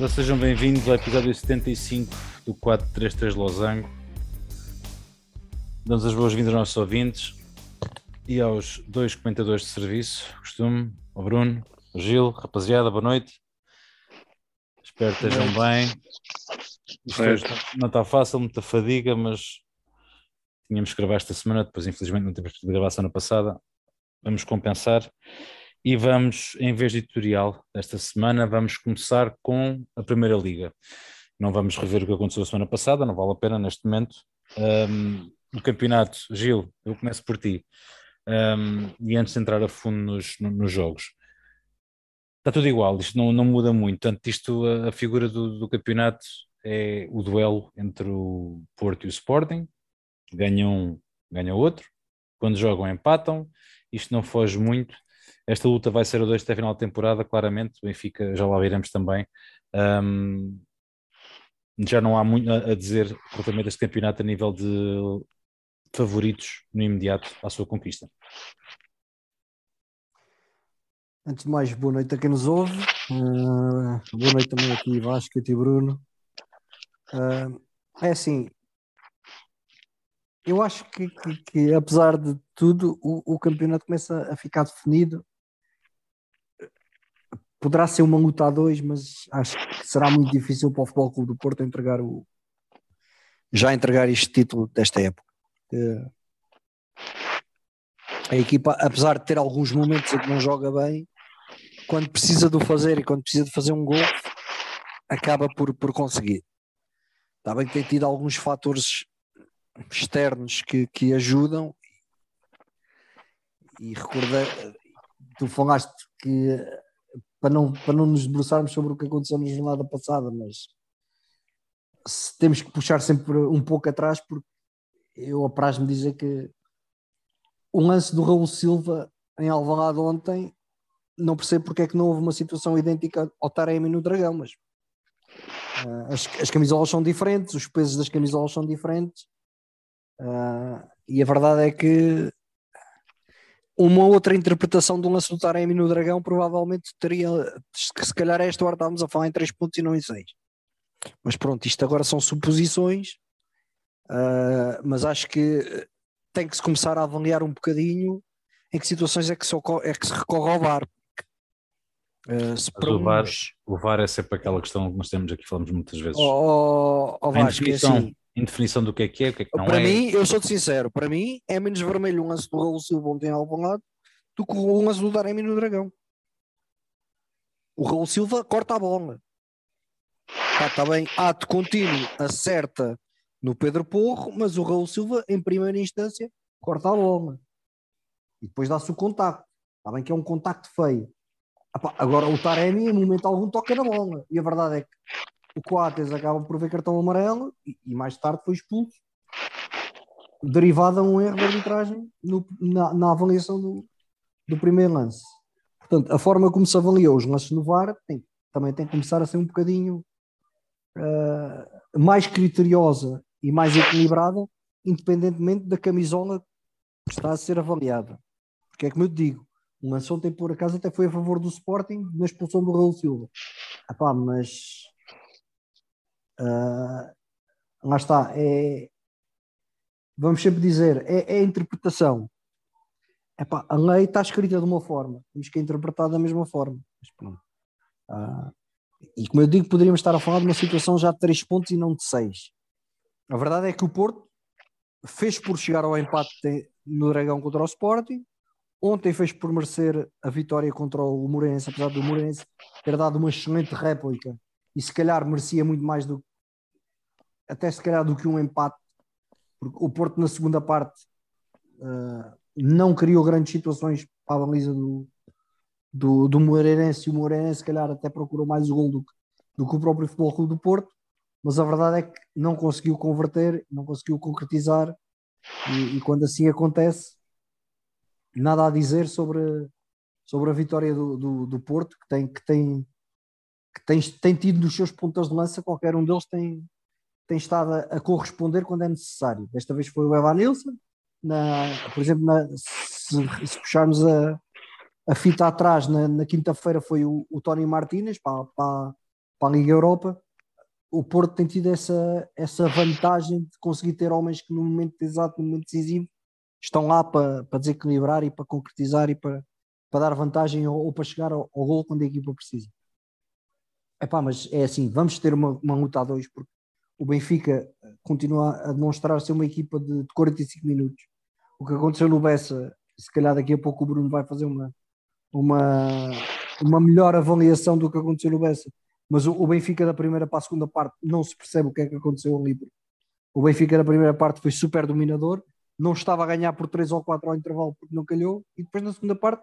Ora, sejam bem-vindos ao episódio 75 do 433 Losango. Damos as boas-vindas aos nossos ouvintes e aos dois comentadores de serviço, costume, ao Bruno, ao Gil, rapaziada, boa noite. Espero que estejam bem. Isto hoje não está fácil, muita fadiga, mas tínhamos que gravar esta semana, depois infelizmente não tivemos que gravar a semana passada. Vamos compensar. E vamos, em vez de editorial desta semana, vamos começar com a Primeira Liga. Não vamos rever o que aconteceu a semana passada, não vale a pena neste momento. Um, o campeonato, Gil, eu começo por ti. Um, e antes de entrar a fundo nos, nos jogos, está tudo igual, isto não, não muda muito. Portanto, isto, a, a figura do, do, campeonato é o duelo entre o Porto e o Sporting, ganha um, ganha outro, quando jogam empatam, isto não foge muito esta luta vai ser a dois até a final da temporada, claramente. O Benfica, já lá viremos também. Um, já não há muito a dizer relativamente este campeonato a nível de favoritos no imediato à sua conquista. Antes de mais, boa noite a quem nos ouve. Uh, boa noite também aqui, Vasco e Bruno. Uh, é assim, eu acho que, que, que, apesar de tudo, o, o, campeonato começa a ficar definido poderá ser uma luta a dois, mas acho que será muito difícil para o Futebol Clube do Porto entregar o já entregar este título desta época. A equipa, apesar de ter alguns momentos em que não joga bem, quando precisa de o fazer e quando precisa de fazer um gol, acaba por, por conseguir. Está bem que tem tido alguns fatores externos que, que ajudam. E recordei, tu falaste que para não, para não nos debruçarmos sobre o que aconteceu na jornada passada, mas temos que puxar sempre um pouco atrás, porque eu apraz-me dizer que o lance do Raul Silva em Alvalade ontem, não percebo porque é que não houve uma situação idêntica ao Taremi no Dragão, mas uh, as, as camisolas são diferentes, os pesos das camisolas são diferentes, uh, e a verdade é que uma outra interpretação do lance do Taremi no Dragão provavelmente teria, se calhar esta hora estávamos a falar em 3 pontos e não em 6. Mas pronto, isto agora são suposições, uh, mas acho que tem que se começar a avaliar um bocadinho em que situações é que se, é que se recorre ao VAR. Uh, o, VAR o VAR é sempre aquela questão que nós temos aqui, falamos muitas vezes. Oh, oh, oh Vasco, é assim, indefinição do que é que é, o que é que não para é. Para mim, eu sou-te sincero, para mim é menos vermelho um lance do Raul Silva ontem ao lado do que o lance do Daremi no Dragão. O Raul Silva corta a bola. Está tá bem, ato contínuo, acerta no Pedro Porro, mas o Raul Silva, em primeira instância, corta a bola. E depois dá-se o contacto. Está bem que é um contacto feio. Agora o Taremi, em momento algum, toca na bola. E a verdade é que o Coates acaba por ver cartão amarelo e, e mais tarde foi expulso, derivado a um erro de arbitragem no, na, na, avaliação do, do primeiro lance. Portanto, a forma como se avaliou os lances no VAR tem, também tem que começar a ser um bocadinho uh, mais criteriosa e mais equilibrada, independentemente da camisola que está a ser avaliada. Porque é como eu te digo, o lance ontem por acaso até foi a favor do Sporting na expulsão do Raul Silva. Epá, mas Uh, lá está, é, vamos sempre dizer, é, é a interpretação. Epá, a lei está escrita de uma forma, temos que interpretar da mesma forma. Uh, e como eu digo, poderíamos estar a falar de uma situação já de 3 pontos e não de 6. A verdade é que o Porto fez por chegar ao empate no Dragão contra o Sporting. Ontem fez por merecer a vitória contra o Moreirense, apesar do Moreirense ter dado uma excelente réplica e se calhar merecia muito mais do, até se calhar do que um empate, porque o Porto na segunda parte uh, não criou grandes situações para a baliza do, do, do Moreirense, e o Moreirense se calhar até procurou mais o gol do, do que o próprio Futebol Clube do Porto, mas a verdade é que não conseguiu converter, não conseguiu concretizar, e, e quando assim acontece, nada a dizer sobre, sobre a vitória do, do, do Porto, que tem, que tem que tem, tem tido nos seus pontos de lança, qualquer um deles tem, tem estado a, corresponder quando é necessário. Desta vez foi o Evan Nilsson, na, por exemplo, na, se, se, puxarmos a, a fita atrás, na, na quinta-feira foi o, o Tony Martínez para, para, para a Liga Europa, o Porto tem tido essa, essa vantagem de conseguir ter homens que no momento exato, no momento decisivo, estão lá para, para desequilibrar e para concretizar e para, para dar vantagem ou, ou para chegar ao, ao gol quando a equipa precisa. Epá, mas é assim, vamos ter uma, uma luta a dois, porque o Benfica continua a demonstrar ser uma equipa de, de 45 minutos. O que aconteceu no Bessa, se calhar daqui a pouco o Bruno vai fazer uma, uma, uma melhor avaliação do que aconteceu no Bessa. Mas o, o Benfica da primeira para a segunda parte não se percebe o que é que aconteceu ali. O Benfica da primeira parte foi super dominador, não estava a ganhar por 3 ou 4 ao intervalo porque não calhou, e depois na segunda parte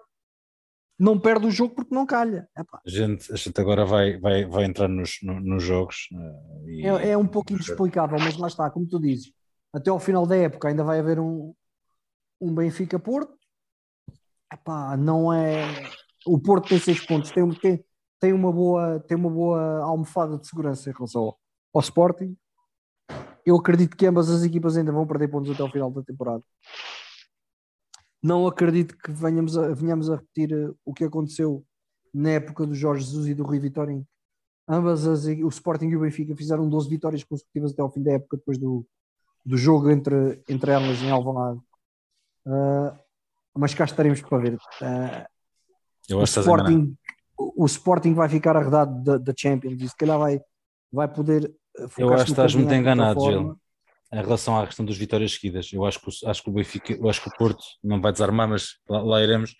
não perde o jogo porque não calha. A gente, a gente agora vai, vai, vai entrar nos, nos jogos. Uh, e... é, é, um pouco inexplicável, mas lá está, como tu dizes, até ao final da época ainda vai haver um, um Benfica Porto. Epá, não é. O Porto tem seis pontos, tem, tem, tem, uma, boa, tem uma boa almofada de segurança em relação ao, ao Sporting. Eu acredito que ambas as equipas ainda vão perder pontos até ao final da temporada. Não acredito que venhamos a, venhamos a repetir eh, o que aconteceu na época do Jorge Jesus e do Rui Vitória. Ambas as, o Sporting e o Benfica fizeram 12 vitórias consecutivas até ao fim da época, depois do, do jogo entre, entre elas em Alvalade. Uh, mas cá estaremos para ver. Uh, o, Sporting, o, o Sporting vai ficar arredado da, da Champions e se calhar vai, vai poder. Eu acho que estás muito enganado, Gil em relação à questão das vitórias seguidas. Eu acho que, acho que o Benfica, eu acho que o Porto não vai desarmar, mas lá, lá iremos.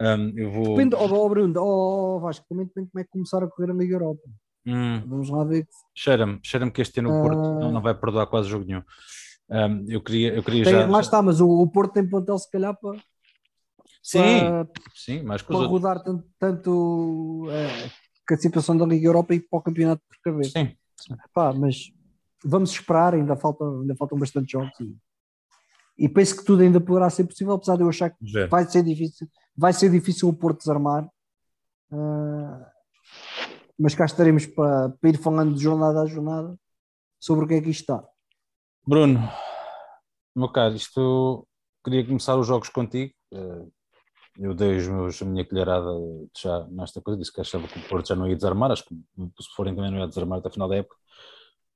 Um, eu vou. Depende, oh, oh, Bruno, oh, Vasco, também depende como é que começar a correr a Liga Europa. Hum. Vamos lá ver. Cheira-me, cheira-me que este ano o Porto uh... não, não, vai perdoar quase jogo nenhum. Um, eu queria, eu queria tem, já. Lá está, mas o, o Porto tem plantel se calhar para. Sim, para, sim, mais para rodar tanto, tanto é, que a situação da Liga Europa e para o campeonato por cabeça. Sim. sim. Pá, mas vamos esperar, ainda faltam, ainda faltam bastante jogos e, e penso que tudo ainda poderá ser possível, apesar de eu achar que vai ser difícil, vai ser difícil o Porto desarmar. Uh, mas cá estaremos para, para, ir falando de jornada a jornada sobre o que é que isto está. Bruno, meu caro, isto queria começar os jogos contigo. Uh, eu dei os meus, a minha colherada já nesta coisa, disse que achava que o Porto já não ia desarmar, acho que se forem também não ia desarmar até a final da época.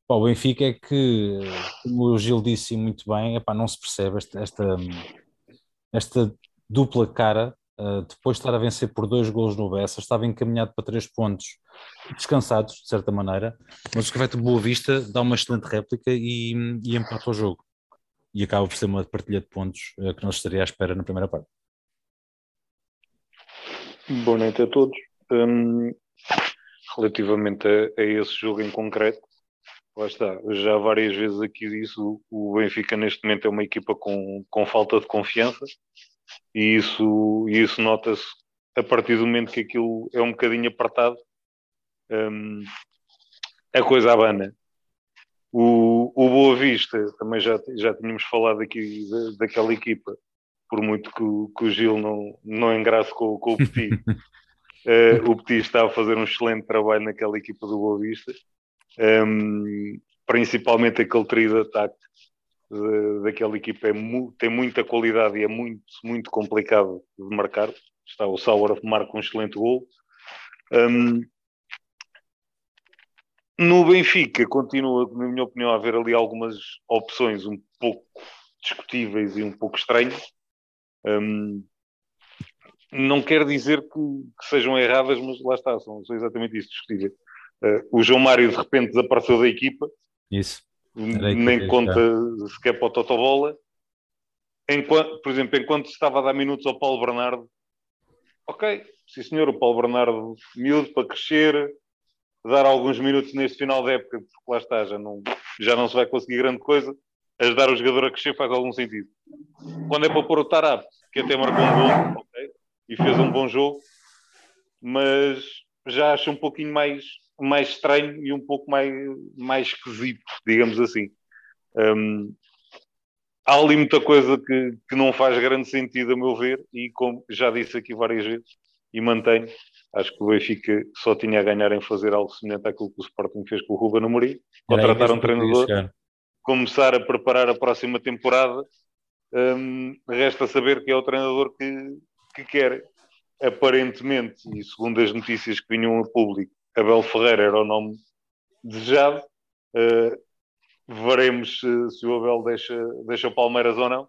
Para o Benfica é que, como o Gil disse muito bem, epá, não se percebe esta, esta, esta dupla cara, uh, depois de estar a vencer por dois golos no Bessa, estava encaminhado para três pontos, descansados, de certa maneira, mas o que vai ter Boa Vista dá uma excelente réplica e, e empata o jogo. E acaba por ser uma partilha de pontos uh, que não estaria à espera na primeira parte. Boa noite a todos. Um, relativamente a, a, esse jogo em concreto, Lá está, já várias vezes aqui disse, o Benfica neste momento é uma equipa com, com falta de confiança e isso, isso nota-se a partir do momento que aquilo é um bocadinho apertado, um, a coisa abana. O, o Boa Vista, também já, já tínhamos falado aqui daquela equipa, por muito que, o, que o Gil não, não engrace com, com o Petit. uh, o Petit está a fazer um excelente trabalho naquela equipa do Boa Vista um, principalmente aquele trio de ataque daquela equipa é mu tem muita qualidade e é muito, muito complicado de marcar. Está o Sauer marca um excelente gol. Um, no Benfica continua, na minha opinião, a haver ali algumas opções um pouco discutíveis e um pouco estranhas. Um, não quer dizer que, que, sejam erradas, mas lá está, são, são exatamente isso, discutíveis. Uh, o João Mário de repente desapareceu da equipa. Isso. Nem conta sequer para o Totobola. Enquanto, por exemplo, enquanto estava a dar minutos ao Paulo Bernardo, ok, sim senhor, o Paulo Bernardo miúdo para crescer, dar alguns minutos neste final da época, porque lá está, já não, já não se vai conseguir grande coisa, ajudar o jogador a crescer faz algum sentido. Quando é para pôr o Tarap, que até marcou um gol, ok, e fez um bom jogo, mas já acho um pouquinho mais mais estranho e um pouco mais, mais esquisito, digamos assim. Um, há ali muita coisa que, que não faz grande sentido, a meu ver, e como já disse aqui várias vezes, e mantenho, acho que o Benfica só tinha a ganhar em fazer algo semelhante àquilo que o Sporting fez com o Ruben Amorim, contratar um treinador, começar a preparar a próxima temporada, um, resta saber que é o treinador que, que quer. Aparentemente, e segundo as notícias que vinham a público, Abel Ferreira era o nome desejado. Uh, veremos se, se, o Abel deixa, deixa o Palmeiras ou não.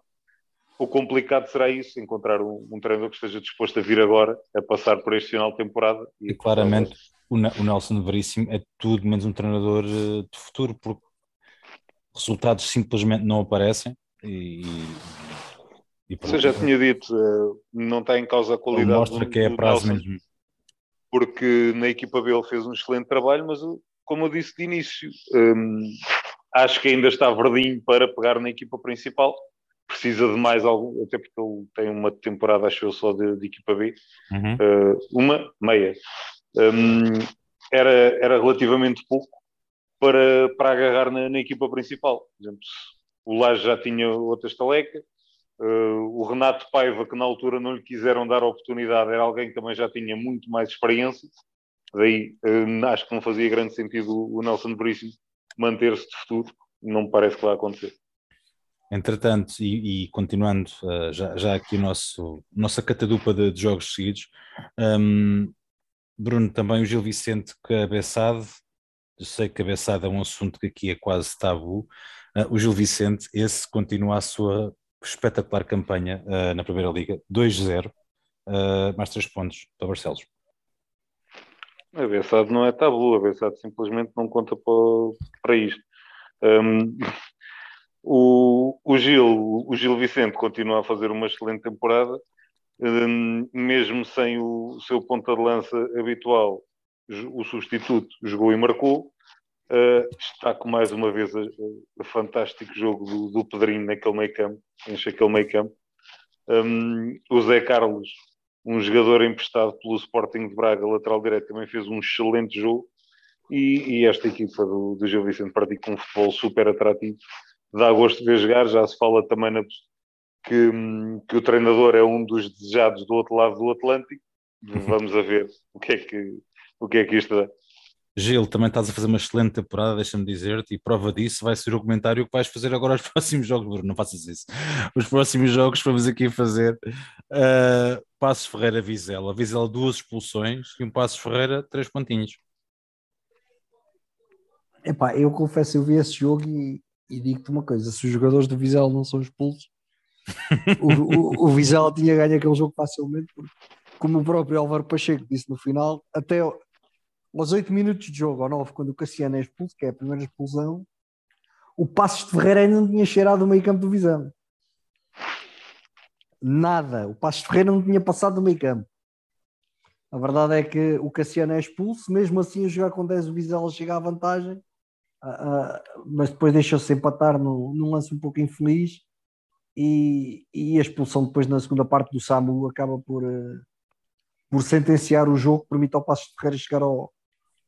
O complicado será isso, encontrar um, um, treinador que esteja disposto a vir agora, a passar por este final de temporada. E, e claramente o, o Nelson Veríssimo é tudo menos um treinador eh, de futuro, porque resultados simplesmente não aparecem e, e Você já tinha dito, eh, não está em causa a qualidade. Mostra do, que é prazo mesmo. Porque na equipa B ele fez um excelente trabalho, mas como eu disse de início, hum, acho que ainda está verdinho para pegar na equipa principal. Precisa de mais algum, até porque ele tem uma temporada, acho eu, só de, de equipa B. Uhum. Uh, uma, meia. Um, era, era relativamente pouco para, para agarrar na, na equipa principal. Por exemplo, o Laje já tinha outra estaleca, o Renato Paiva, que na altura não lhe quiseram dar oportunidade, era alguém que também já tinha muito mais experiência. Daí uh, acho que não fazia grande sentido o Nelson Veríssimo manter-se de futuro. Não me parece que vai acontecer. Entretanto, e, e continuando uh, já, já aqui nosso, nossa catadupa de, de jogos seguidos, um, Bruno, também o Gil Vicente cabeçado, eu sei que cabeçado é um assunto que aqui é quase tabu, uh, o Gil Vicente, esse continua a sua espetacular campanha uh, na Primeira Liga, 2-0, uh, mais 3 pontos para Barcelos. A Bessade não é tabu, a Bessade simplesmente não conta para, para isto. Um, o, o, Gil, o Gil Vicente continua a fazer uma excelente temporada, um, mesmo sem o seu ponta de lança habitual, o substituto jogou e marcou. Uh, destaco mais uma vez o fantástico jogo do, do Pedrinho naquele meio campo, enche aquele meio campo. Um, o Zé Carlos, um jogador emprestado pelo Sporting de Braga, lateral direito, também fez um excelente jogo. E, e esta equipa do, do Gil Vicente pratica um futebol super atrativo. Dá gosto de ver jogar, já se fala também na, que, que o treinador é um dos desejados do outro lado do Atlântico. Vamos a ver o que é que, o que, é que isto dá. Gil, também estás a fazer uma excelente temporada, deixa-me dizer-te, e prova disso vai ser o comentário que vais fazer agora aos próximos jogos, Bruno, não faças isso. Os próximos jogos vamos aqui fazer uh, Passos Ferreira Vizela. Vizela duas expulsões e um Passos Ferreira três pontinhos. Epá, eu confesso, eu vi esse jogo e, e digo-te uma coisa: se os jogadores do Vizela não são expulsos, o, o, o Vizela tinha ganho aquele jogo facilmente, porque, como o próprio Álvaro Pacheco disse no final, até aos 8 minutos de jogo, ou 9, quando o Cassiano é expulso, que é a primeira expulsão, o Passos de Ferreira ainda não tinha cheirado o meio campo do Visão. Nada. O Passos de Ferreira não tinha passado do meio campo. A verdade é que o Cassiano é expulso, mesmo assim a jogar com 10 o Vizela chega à vantagem, uh, uh, mas depois deixou-se empatar no, num lance um pouco infeliz e, e, a expulsão depois na segunda parte do Samu acaba por, uh, por sentenciar o jogo, permite ao Passos de Ferreira chegar ao,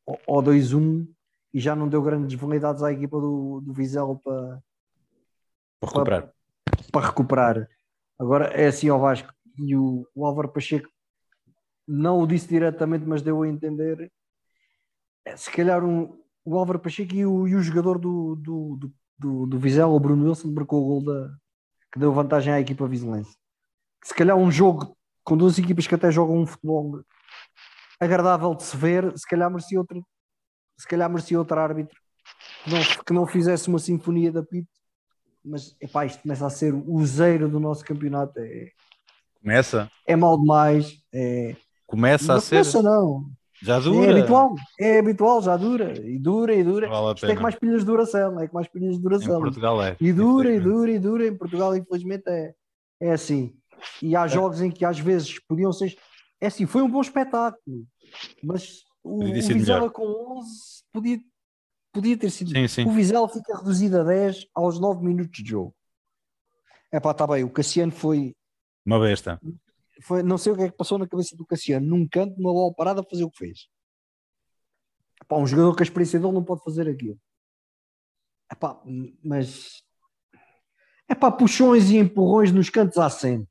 ao 2-1 e já não deu grandes validades à equipa do, do Vizela para, para recuperar. Para, para, recuperar. Agora é assim ao Vasco e o, o Álvaro Pacheco não o disse diretamente, mas deu a entender. É, se calhar um, o Álvaro Pacheco e o, e o jogador do, do, do, do, do Vizela, o Bruno Wilson, marcou o gol da, que deu vantagem à equipa vizelense. Se calhar um jogo com duas equipas que até jogam um futebol agradável de se ver, se calhar merecia outro, se calhar merecia outro árbitro que não, que não fizesse uma sinfonia da PIT, mas epá, isto começa a ser o zero do nosso campeonato. É, começa? É mal demais. É, começa a ser. Começa, não. Já dura. É habitual, é habitual, já dura, e dura, e dura. Vale Isto é que mais pilhas de duração, é que mais pilhas de duração. Em Portugal é. E dura, e dura, e dura. Em Portugal, infelizmente, é, é assim. E há é. jogos em que às vezes podiam ser. É assim, foi um bom espetáculo. Mas o, o Vizela com 11 podia, podia ter sido. Sim, sim. O Vizela fica reduzido a 10 aos 9 minutos de jogo. É pá, está bem. O Cassiano foi. Uma besta. Foi, não sei o que é que passou na cabeça do Cassiano, num canto, numa bola parada, a fazer o que fez. Epá, um jogador com a experiência dele não pode fazer aquilo. Epá, mas. Epá, puxões e empurrões nos cantos à cena.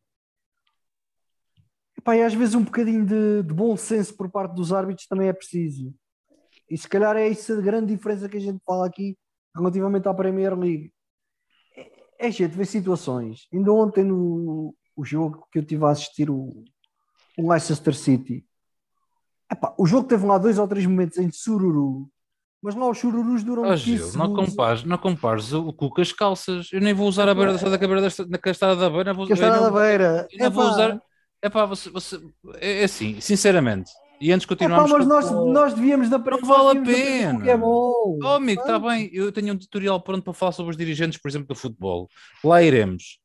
Epá, e às vezes um bocadinho de, de, bom senso por parte dos árbitros também é preciso. E se calhar é essa a grande diferença que a gente fala aqui relativamente à Premier League. É, é gente ver situações. Ainda ontem no o jogo que eu tive a assistir o, o Leicester City. Epá, o jogo teve lá dois ou três momentos em sururu, mas lá os sururus duram 15 Gil, não compares, não compares o cu com as calças. Eu nem vou usar a beira da, da desta- na castada da beira. Vou, eu na não- beira. eu não vou usar. É pá, você, você, é é assim, sinceramente. E antes de continuarmos. mas nós, com- nós devíamos de aprender. Não vale a que pena. é bom. Oh, amigo, está bem. Eu tenho um tutorial pronto para falar sobre os dirigentes, por exemplo, do futebol. Lá iremos.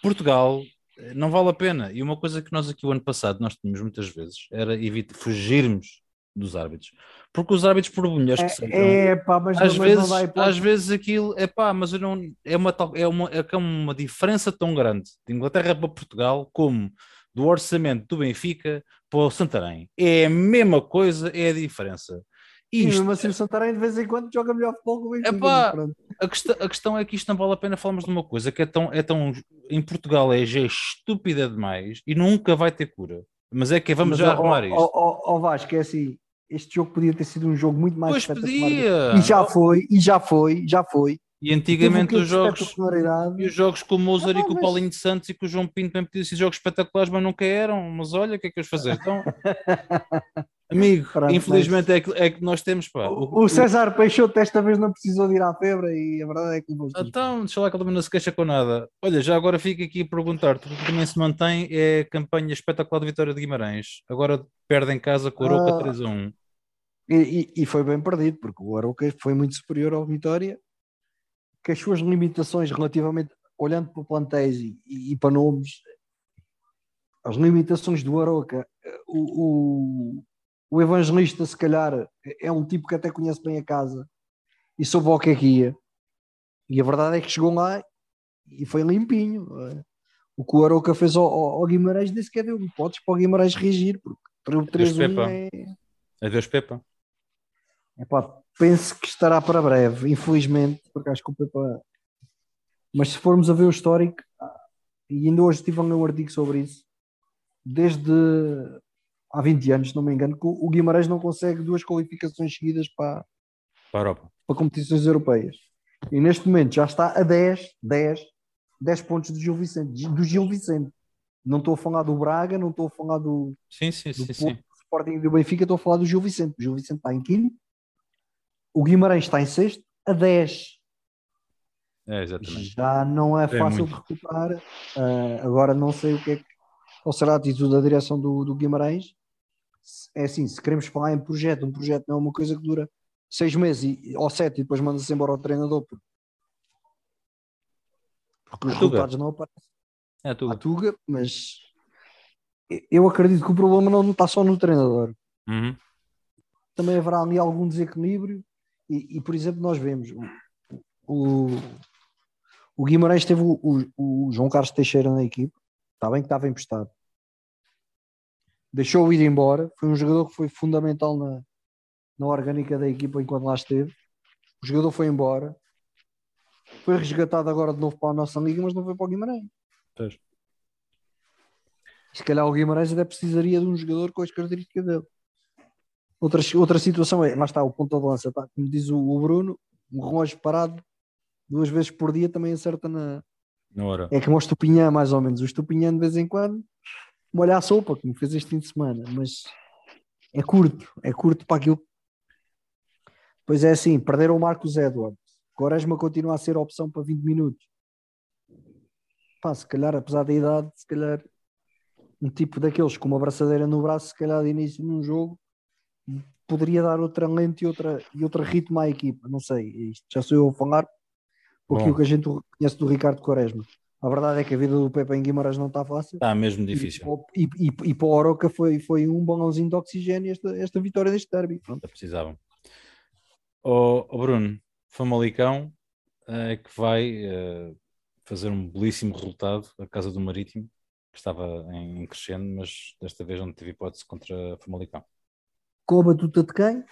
Portugal eh, não vale a pena. E uma coisa que nós aqui o ano passado nós tínhamos muitas vezes era evitar fugirmos dos árbitros. Porque os árbitros, por mulheres que sejam, É, é pá, mas, às mas vezes, não dá hipótese. às vezes aquilo é pá, mas eu não, é, uma, é, uma, é que é uma diferença tão grande de Inglaterra para Portugal como do orçamento do Benfica para o Santarém. É a mesma coisa, é a diferença. Sim, Isto, mesmo assim o Santarém de vez em quando joga melhor futebol que o Benfica. Epá, a, questão, a questão é que isto não vale a pena falarmos de uma coisa que é tão, é tão em Portugal é já estúpida demais e nunca vai ter cura. Mas é que vamos Mas, já ó, arrumar ó, isto. ó, ó, Vasco, é assim, este jogo podia ter sido um jogo muito mais Pois podia. E já foi, e já foi, já foi. E antigamente os jogos, e os jogos com o Mozart Ah, e com o mas- Paulinho de Santos e com o João Pinto também podiam ser jogos espetaculares, mas nunca eram. Mas olha, o que é que eu fazer? Então, amigo, Pronto, infelizmente é que, é que nós temos, pá. O, o César Peixoto desta vez não precisou de ir à febre e a verdade é que três Então, deixa lá que ele não se queixa com nada. Olha, já agora fica aqui a perguntar-te, o que também se mantém é a campanha espetacular de Vitória de Guimarães. Agora perde em casa com o Aroca Ah. 3 a 1. E, e- e foi bem perdido, porque o Aroca foi muito superior ao Vitória, que as suas limitações relativamente, olhando para plantéis e, e- para nomes, as limitações do Aroca, o, o, o evangelista se calhar é um tipo que até conhece bem a casa e soube ao que é que ia. E a verdade é que chegou lá e foi limpinho. eh. O que o Aroca fez ao, ao Guimarães nem sequer deu hipóteses para o Guimarães reagir, porque o 3-1 Pepa. é... Adeus, Pepa. Epá, penso que estará para breve, infelizmente, porque acho que o Pepa. Mas se formos a ver o histórico, e ainda hoje ler um artigo sobre isso, desde há 20 anos, se não me engano, que o o Guimarães não consegue duas qualificações seguidas para, Para a Europa. para competições europeias. E neste momento já está a 10, 10, 10 pontos do Gil Vicente. Do Gil Vicente. Não estou a falar do Braga, não estou a falar do, Sim, sim, do sim, Porto, sim. do Sporting e do Benfica, estou a falar do Gil Vicente. O Gil Vicente está em quinto, o Guimarães está em sexto, a 10. É, exatamente. Já não é É fácil muito. de recuperar. Ah, agora não sei o que é que qual será a atitude da direção do, do Guimarães. É assim, se queremos falar em projeto, um projeto não é uma coisa que dura seis meses e, ou sete e depois manda-se embora o treinador porque, porque os A Tuga. resultados não aparecem É tudo. à Tuga, mas eu acredito que o problema não está só no treinador. Uhum. também haverá ali algum desequilíbrio e, e, por exemplo, nós vemos o, o, o Guimarães teve o, o- o João Carlos Teixeira na equipe, está bem que estava emprestado. Deixou-o ir embora, foi um jogador que foi fundamental na, na orgânica da equipa enquanto lá esteve. O jogador foi embora, foi resgatado agora de novo para a nossa liga, mas não foi para o Guimarães. Pois. Se calhar o Guimarães ainda precisaria de um jogador com as características dele. Outra, outra situação é, lá está, o ponto de lança, tá? como diz o, o Bruno, um relógio parado duas vezes por dia também acerta na. Na hora. É como o Estupinhã, mais ou menos. O Estupinhã de vez em quando molha a sopa, como fez este fim de semana, mas é curto, é curto para aquilo. Pois é assim, perderam o Marcos Edwards. Quaresma continua a ser opção para 20 minutos. Pá, se calhar, apesar da idade, se calhar um tipo daqueles com uma braçadeira no braço, se calhar de início num jogo, poderia dar outra lente e outra, e outro ritmo à equipa. Não sei, isto já sou eu a falar Bom. aquilo que a gente conhece do Ricardo Quaresma. A verdade é que a vida do Pepe em Guimarães não está fácil. Está mesmo difícil. E, e, e, e para o Oroca foi, foi um balãozinho de oxigênio esta, esta vitória deste derby. Pronto. Precisavam. O, Bruno, Famalicão é que vai eh, fazer um belíssimo resultado a casa do Marítimo, que estava em crescendo, mas desta vez não teve hipótese contra Famalicão. Com a batuta de quem?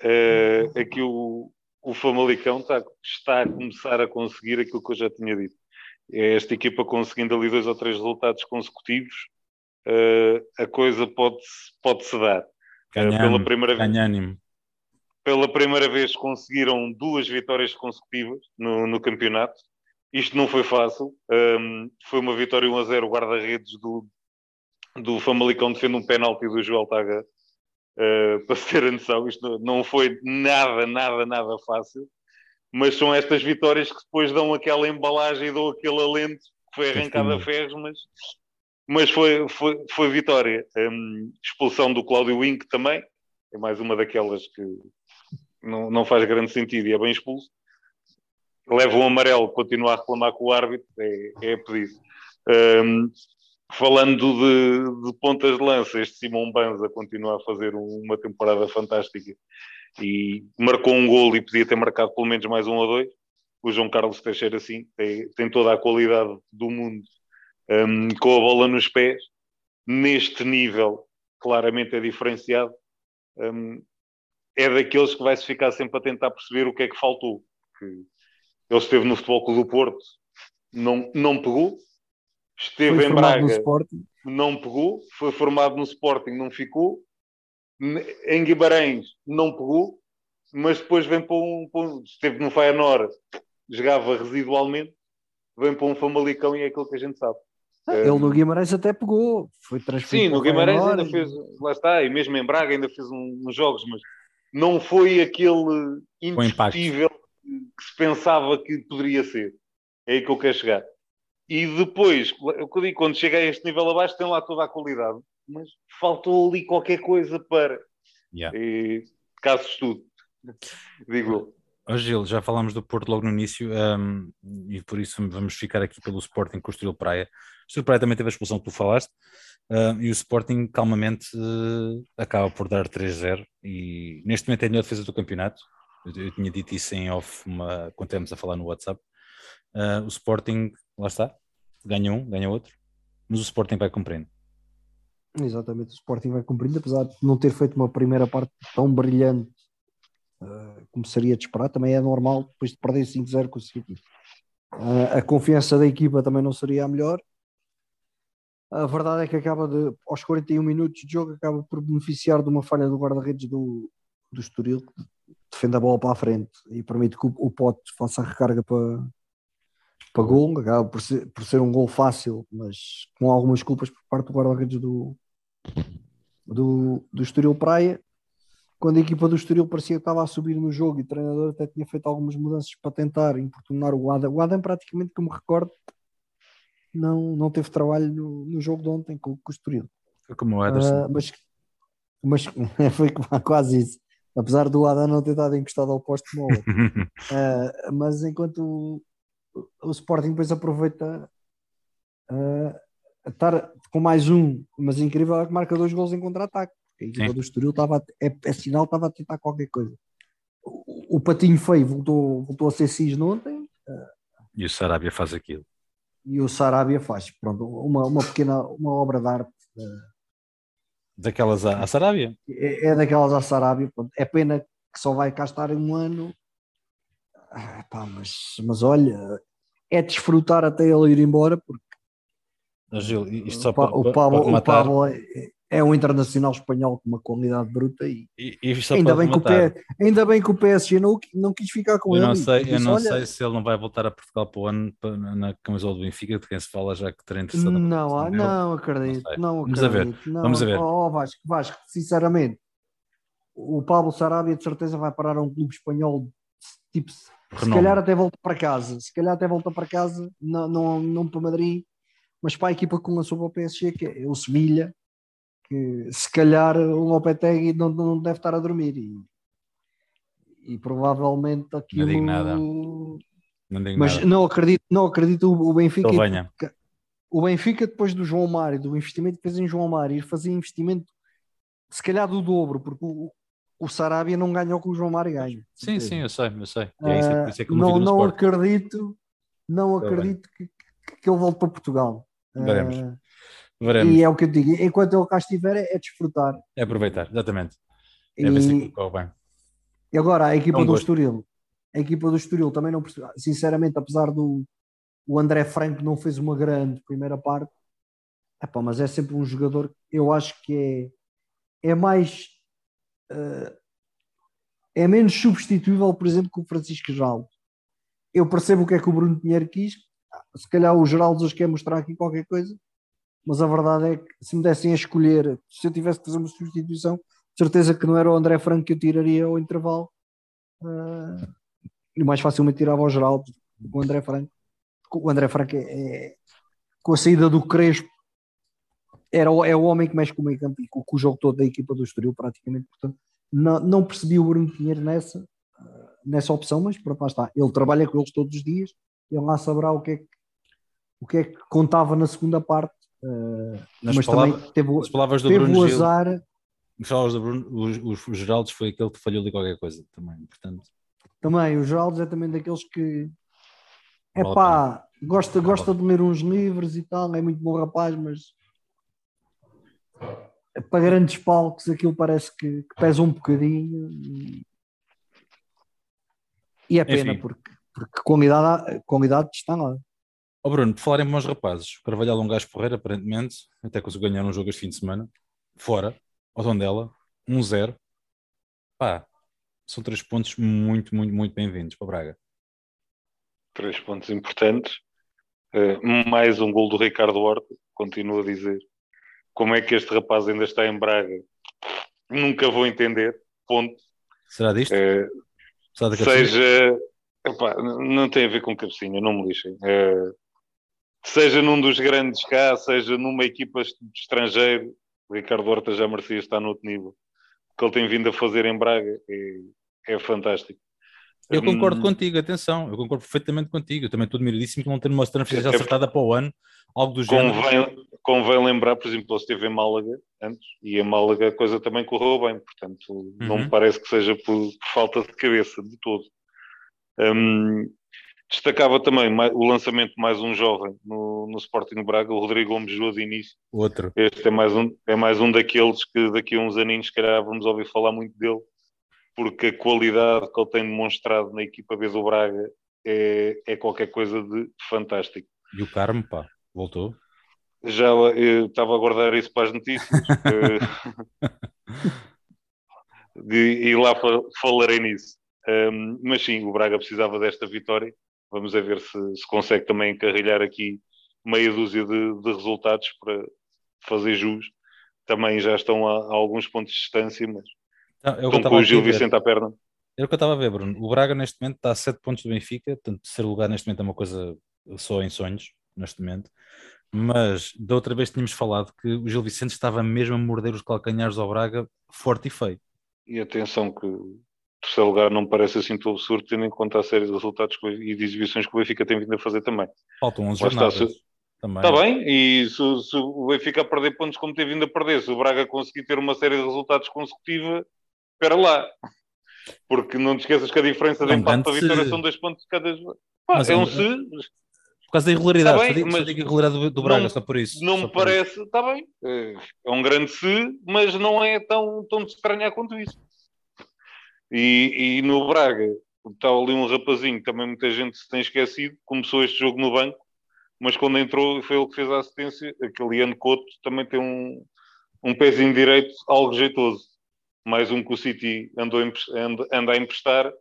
É que o, o Famalicão está, está a começar a conseguir aquilo que eu já tinha dito. É esta equipa conseguindo ali dois ou três resultados consecutivos, eh, a coisa pode-se pode -se dar. Eh, Ganha pela, ânimo, primeira vez, pela primeira vez conseguiram duas vitórias consecutivas no, no campeonato. Isto não foi fácil. Um, foi uma vitória 1 a 0 guarda-redes do, do Famalicão defende um penalti do Joel Taga, uh, para se ter a noção. Isto não foi nada, nada, nada fácil. Mas são estas vitórias que depois dão aquela embalagem e dão aquele alento que foi arrancado a ferros, mas, mas foi, foi, foi vitória. Um, expulsão do Cláudio Wink também, é mais uma daquelas que não, não faz grande sentido e é bem expulso. Leva um amarelo, continua a reclamar com o árbitro, é, é pedido. Um, falando de, de, pontas de lança, este Simão Banza continua a fazer uma temporada fantástica e marcou um gol e podia ter marcado pelo menos mais um ou dois. O João Carlos Teixeira, sim, tem, tem toda a qualidade do mundo um, com a bola nos pés. Neste nível, claramente é diferenciado. Um, é daqueles que vai-se ficar sempre a tentar perceber o que é que faltou. Que ele esteve no Futebol Clube do Porto, não, não pegou. Esteve foi em Braga, não pegou. Foi formado no Sporting, não ficou. Em Guimarães, não pegou. Mas depois vem para um... Para um esteve no Feyenoord, jogava residualmente. Vem para um Famalicão e é aquilo que a gente sabe. Ah, ele no Guimarães até pegou, foi transferido. Sim, no Guimarães ainda fez, lá está, e mesmo em Braga ainda fez uns jogos, mas não foi aquele indiscutível que se pensava que poderia ser. É aí que eu quero chegar. E depois, quando chega a este nível abaixo, tem lá toda a qualidade, mas faltou ali qualquer coisa para. Yeah. E, caso estudo, digo eu. Oh, Gil, já falámos do Porto logo no início um, e por isso vamos ficar aqui pelo Sporting com o Estoril Praia. O Estoril Praia também teve a expulsão que tu falaste uh, e o Sporting calmamente uh, acaba por dar 3-0 e neste momento é a melhor defesa do campeonato. Eu, eu tinha dito isso em off uma, quando estávamos a falar no WhatsApp. Uh, o Sporting, lá está, ganha um, ganha outro, mas o Sporting vai cumprindo. Exatamente, o Sporting vai cumprindo, apesar de não ter feito uma primeira parte tão brilhante uh, como seria de esperar, também é normal depois de perder 5-0 com o. Uh, a confiança da equipa também não seria a melhor. A verdade é que acaba de, aos 41 minutos de jogo, acaba por beneficiar de uma falha do guarda-redes do, do Estoril, que defende a bola para a frente e permite que o, o Pote faça a recarga para, para gol, acaba por ser, por ser um gol fácil, mas com algumas culpas por parte do guarda-redes do, do, do Estoril Praia. Quando a equipa do Estoril parecia que estava a subir no jogo e o treinador até tinha feito algumas mudanças para tentar importunar o Adam. O Adam, praticamente, como recordo, não, não teve trabalho no, no jogo de ontem com, com o Estoril. Foi como o Ederson. Uh, mas, mas foi quase isso. Apesar do Adam não ter estado encostado ao posto como uh, mas enquanto o Sporting depois aproveita uh, estar com mais um, mas incrível é que marca dois gols em contra-ataque. A equipa do Estoril estava, é, é sinal estava a tentar qualquer coisa. O, o Patinho Feio voltou, voltou a ser cisne ontem. Uh, e o Sarabia faz aquilo. E o Sarabia faz, pronto, uma, uma pequena uma obra de arte. Uh, daquelas à, à Sarabia? É, é, daquelas à Sarabia. Pronto. É pena que só vai cá estar um ano ah, pá, mas, mas olha, é desfrutar até ele ir embora, porque Gil, isto só o, para, o, Pablo, para o Pablo é, é, um internacional espanhol com uma qualidade bruta e, e, e ainda, bem que o P, ainda bem que o PSG não, não quis ficar com eu ele. Não sei, eu não olha, sei se ele não vai voltar a Portugal para o ano para, na camisola do Benfica, de quem se fala já que terá interessado. Não, ah, não acredito, não, não acredito. Vamos a ver, não. vamos a ver. Oh, Vasco, Vasco, sinceramente, o Pablo Sarabia de certeza vai parar a um clube espanhol tipo se calhar até volta para casa, se calhar até volta para casa, não, não, não para Madrid, mas para a equipa que lançou para o PSG, que é o Sevilha, que se calhar o Lopetegui não, não deve estar a dormir e, e provavelmente aquilo... Não digo nada. Não digo mas nada. não acredito, não acredito o Benfica... O Benfica depois do João Mário, do investimento que fez em João Mário, ir fazer investimento se calhar do dobro, porque o, o Sarabia não ganhou com o João Mário ganha. Sim, sim, eu sei, eu sei. É isso, é, é não não acredito, não acredito que, que ele volte para Portugal. Veremos. Uh, Veremos. E é o que eu digo, enquanto ele cá estiver, é, é desfrutar. É aproveitar, exatamente. É ver se bem. E agora, a equipa do Estoril, a equipa do Estoril também não sinceramente, apesar do o André Franco não fez uma grande primeira parte, epá, mas é sempre um jogador, eu acho que é, é mais uh, é menos substituível, por exemplo, que o Francisco Geraldo. Eu percebo o que é que o Bruno Pinheiro quis, se calhar o Geraldo hoje quer mostrar aqui qualquer coisa, mas a verdade é que se me dessem a escolher, se eu tivesse que fazer uma substituição, certeza que não era o André Franco que eu tiraria ao intervalo. Uh, e mais facilmente tirava ao Geraldo o André Franco. O André Franco é, é, com a saída do Crespo era, é o homem que mexe com o meio campo e com, o jogo todo da equipa do Estoril praticamente, portanto não, não percebi o Bruno Pinheiro nessa, uh, nessa opção, mas pronto, lá está. Ele trabalha com eles todos os dias, ele lá saberá o que é que, o que, é que contava na segunda parte. Uh, mas palavras, também teve, as palavras do teve Bruno o azar. Gil, as palavras do Bruno, os Geraldos foi aquele que falhou de qualquer coisa também, portanto. Também, o Geraldos é também daqueles que é pá, gosta, gosta de ler uns livros e tal, é muito bom rapaz, mas para grandes palcos aquilo parece que, que pesa um bocadinho e, e é pena porque, porque qualidade, qualidade está lá. Ó oh Bruno, por falar em bons rapazes, o Carvalhal é um gajo porreiro, aparentemente, até conseguiu ganhar um jogo este fim de semana, fora, ao Tondela, 1-0. Pá, são três pontos muito, muito, muito bem-vindos para Braga. Três pontos importantes. Uh, mais um gol do Ricardo Horta, continuo a dizer. Como é que este rapaz ainda está em Braga? Nunca vou entender. Ponto. Será disto? Uh, Será seja. Epá, não tem a ver com cabecinha, não me lixem. Uh, seja num dos grandes cá, seja numa equipa de estrangeiro, o Ricardo Horta já merecia estar no outro nível. O que ele tem vindo a fazer em Braga é, é fantástico. Eu concordo hum. contigo, atenção, eu concordo perfeitamente contigo. Eu também estou admiradíssimo que não tenha uma transferência é, acertada para o ano, algo do convém, género. Convém lembrar, por exemplo, ele esteve em Málaga antes e em Málaga a coisa também correu bem, portanto, uhum. não me parece que seja por, por falta de cabeça de todo. Um, destacava também o lançamento de mais um jovem no, no Sporting Braga, o Rodrigo Gomes jogou de início. Outro. Este é mais, um, é mais um daqueles que daqui a uns aninhos, se calhar, vamos ouvir falar muito dele porque a qualidade que ele tem demonstrado na equipa B do Braga é, é qualquer coisa de fantástico. E o Carmo, pá, voltou? Já estava a guardar isso para as notícias. e lá falarei nisso. Um, mas sim, o Braga precisava desta vitória. Vamos ver se, se consegue também encarrilhar aqui meia dúzia de, de resultados para fazer jus. Também já estão a, a alguns pontos de distância, mas não, eu com o Gil Vicente à perna. Era o que eu estava a ver, Bruno. O Braga neste momento está a 7 pontos do Benfica, portanto, terceiro lugar neste momento é uma coisa só em sonhos, neste momento. Mas da outra vez tínhamos falado que o Gil Vicente estava mesmo a morder os calcanhares ao Braga forte e feio. E atenção que o terceiro lugar não parece assim tão absurdo, tendo em conta a série de resultados e de exibições que o Benfica tem vindo a fazer também. Faltam 11 jornadas. Está, também. Está bem, e se, se, o Benfica a perder pontos como tem vindo a perder, se o Braga conseguir ter uma série de resultados consecutiva, espera lá. Porque não te esqueças que a diferença de empate para a vitória são dois pontos de cada. Pá, é, é um se. Causa da irregularidade, tá bem, mas irregularidade do, do Braga, não, só por isso. Não me parece, está bem, é, é um grande se, mas não é tão, tão estranhar quanto isso. E, e no Braga, está ali um rapazinho, também muita gente se tem esquecido, começou este jogo no banco, mas quando entrou foi ele que fez a assistência, aquele Ian Couto também tem um, um pezinho direito algo jeitoso mais um que o City andou, anda, anda a emprestar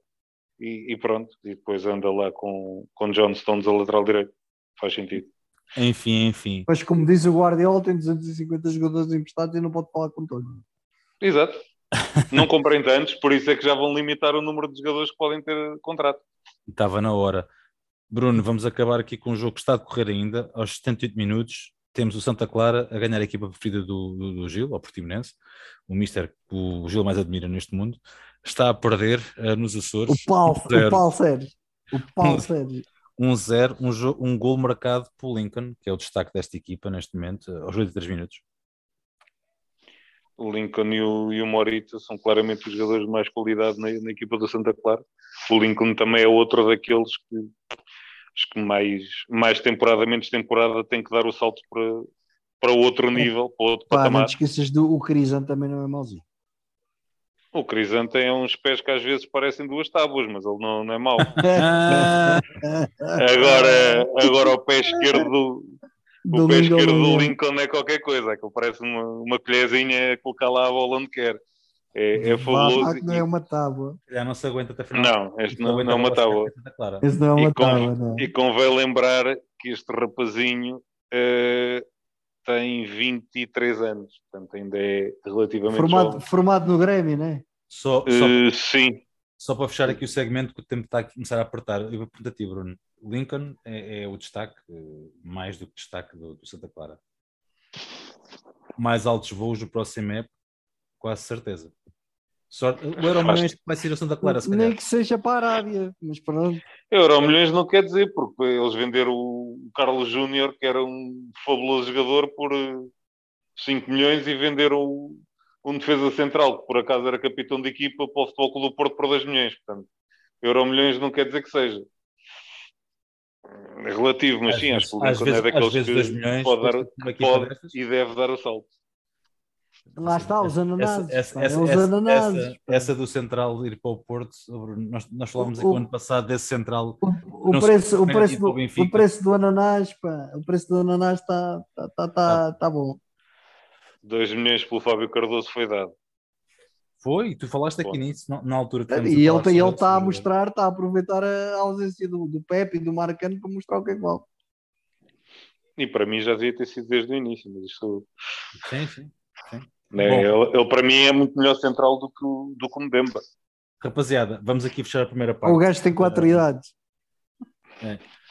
e, e, pronto, e depois anda lá com, com John Stones a lateral direito faz sentido. Enfim, enfim. Mas como diz o Guardiola, tem 250 jogadores emprestados e não pode falar com todos. Exato. não comprem tantos, por isso é que já vão limitar o número de jogadores que podem ter contrato. Estava na hora. Bruno, vamos acabar aqui com um jogo que está a decorrer ainda, aos 78 minutos. Temos o Santa Clara a ganhar a equipa preferida do, do, do Gil, ao Portimonense, o mister que o Gil mais admira neste mundo. Está a perder uh, nos Açores. O pau, o pau Sérgio. O pau Sérgio. 1-0, um, um, um gol marcado por Lincoln, que é o destaque desta equipa neste momento, aos 83 minutos. O Lincoln e o, e o são claramente os jogadores de mais qualidade na, na, equipa do Santa Clara. O Lincoln também é outro daqueles que acho que mais, mais temporada, menos temporada, tem que dar o salto para, para outro é. nível, para outro Pá, patamar. Não te esqueças do o Crisan também não é mauzinho. O Crisan tem uns pés que às vezes parecem duas tábuas, mas ele não, não é mau. agora, agora o pé esquerdo do, o pé esquerdo do Lincoln é qualquer coisa, é que ele parece uma, uma colherzinha a colocar lá a bola onde quer. É, é fabuloso. Não é uma tábua. Já não se aguenta até final. Não, este não, não, não é uma tábua. Este não é uma e tábua, não. E convém lembrar que este rapazinho uh, tem 23 anos, portanto ainda é relativamente Formado, jovem. formado no Grêmio, não é? Só, só, Uh, sim, só para fechar aqui o segmento que o tempo está a começar a apertar, eu vou perguntar a ti, Bruno. Lincoln é, é o destaque, eh, mais do que destaque do, do Santa Clara. Mais altos voos no próximo época, quase certeza. Sorte, o Euro Milhões que vai ser o Santa Clara, se Nem calhar. que seja para a Arábia, mas pronto. Euro milhões não quer dizer, porque eles venderam o Carlos Júnior, que era um fabuloso jogador, por eh, 5 milhões e venderam o- um defesa central, que por acaso era capitão de equipa, para o Futebol Clube do Porto por 2 milhões. Portanto, Euro milhões não quer dizer que seja. É relativo, mas Às sim, vezes- acho que o é vezes- daqueles às vezes que milhões pode, dar, pode e deve dar o salto. Lá está, os ananases. Essa, essa, é os essa, ananases. essa- do Central ir para o Porto, nós, nós falámos aqui O- o ano passado desse Central. O, o, preço, o, recomenda preço o do, o preço do ananás, pá, o preço do ananás está tá, tá, tá, tá bom. 2 milhões pelo Fábio Cardoso foi dado. Foi, tu falaste aqui Foi. nisso na, na altura. que estamos E ele está sobre- ele tá a mostrar, está a aproveitar a ausência do, do Pepe e do Marcano para mostrar o que é que vale. E para mim já devia ter sido desde o início, mas isto Sim, sim. Né, Bom. ele, ele, para mim é muito melhor central do que o, do que o Mbemba. Rapaziada, vamos aqui fechar a primeira parte. O gajo tem quatro Ah, idades.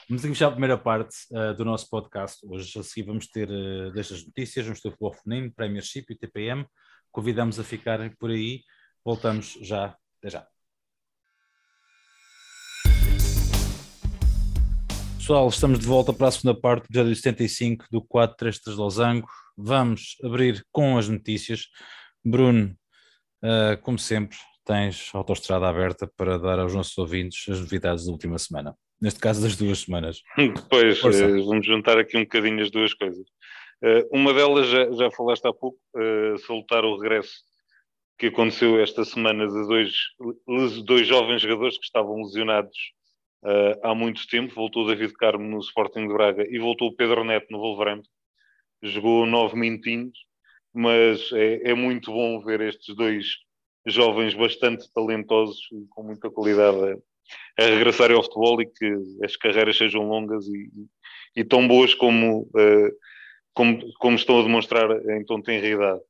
Vamos aqui fechar a primeira parte uh, do nosso podcast. Hoje a seguir vamos ter uh, destas notícias, vamos ter o futebol feminino, Premiership e TPM. Convidamos a ficarem por aí. Voltamos já, até já. Pessoal, estamos de volta para a segunda parte do episódio 75 do 433 Losango. Vamos abrir com as notícias. Bruno, uh, como sempre, tens a autoestrada aberta para dar aos nossos ouvintes as novidades da última semana. Neste caso, das duas semanas. Depois Força. eh, vamos juntar aqui um bocadinho as duas coisas. Eh, uma delas já, já falaste há pouco, eh, salutar o regresso que aconteceu esta semana de dois, dois jovens jogadores que estavam lesionados eh, há muito tempo. Voltou o David Carmo no Sporting de Braga e voltou o Pedro Neto no Wolverhampton. Jogou nove minutinhos, mas é, é muito bom ver estes dois jovens bastante talentosos e com muita qualidade a, a regressarem ao futebol e que as carreiras sejam longas e, e tão boas como, eh, como, como estão a demonstrar em tão tenra idade.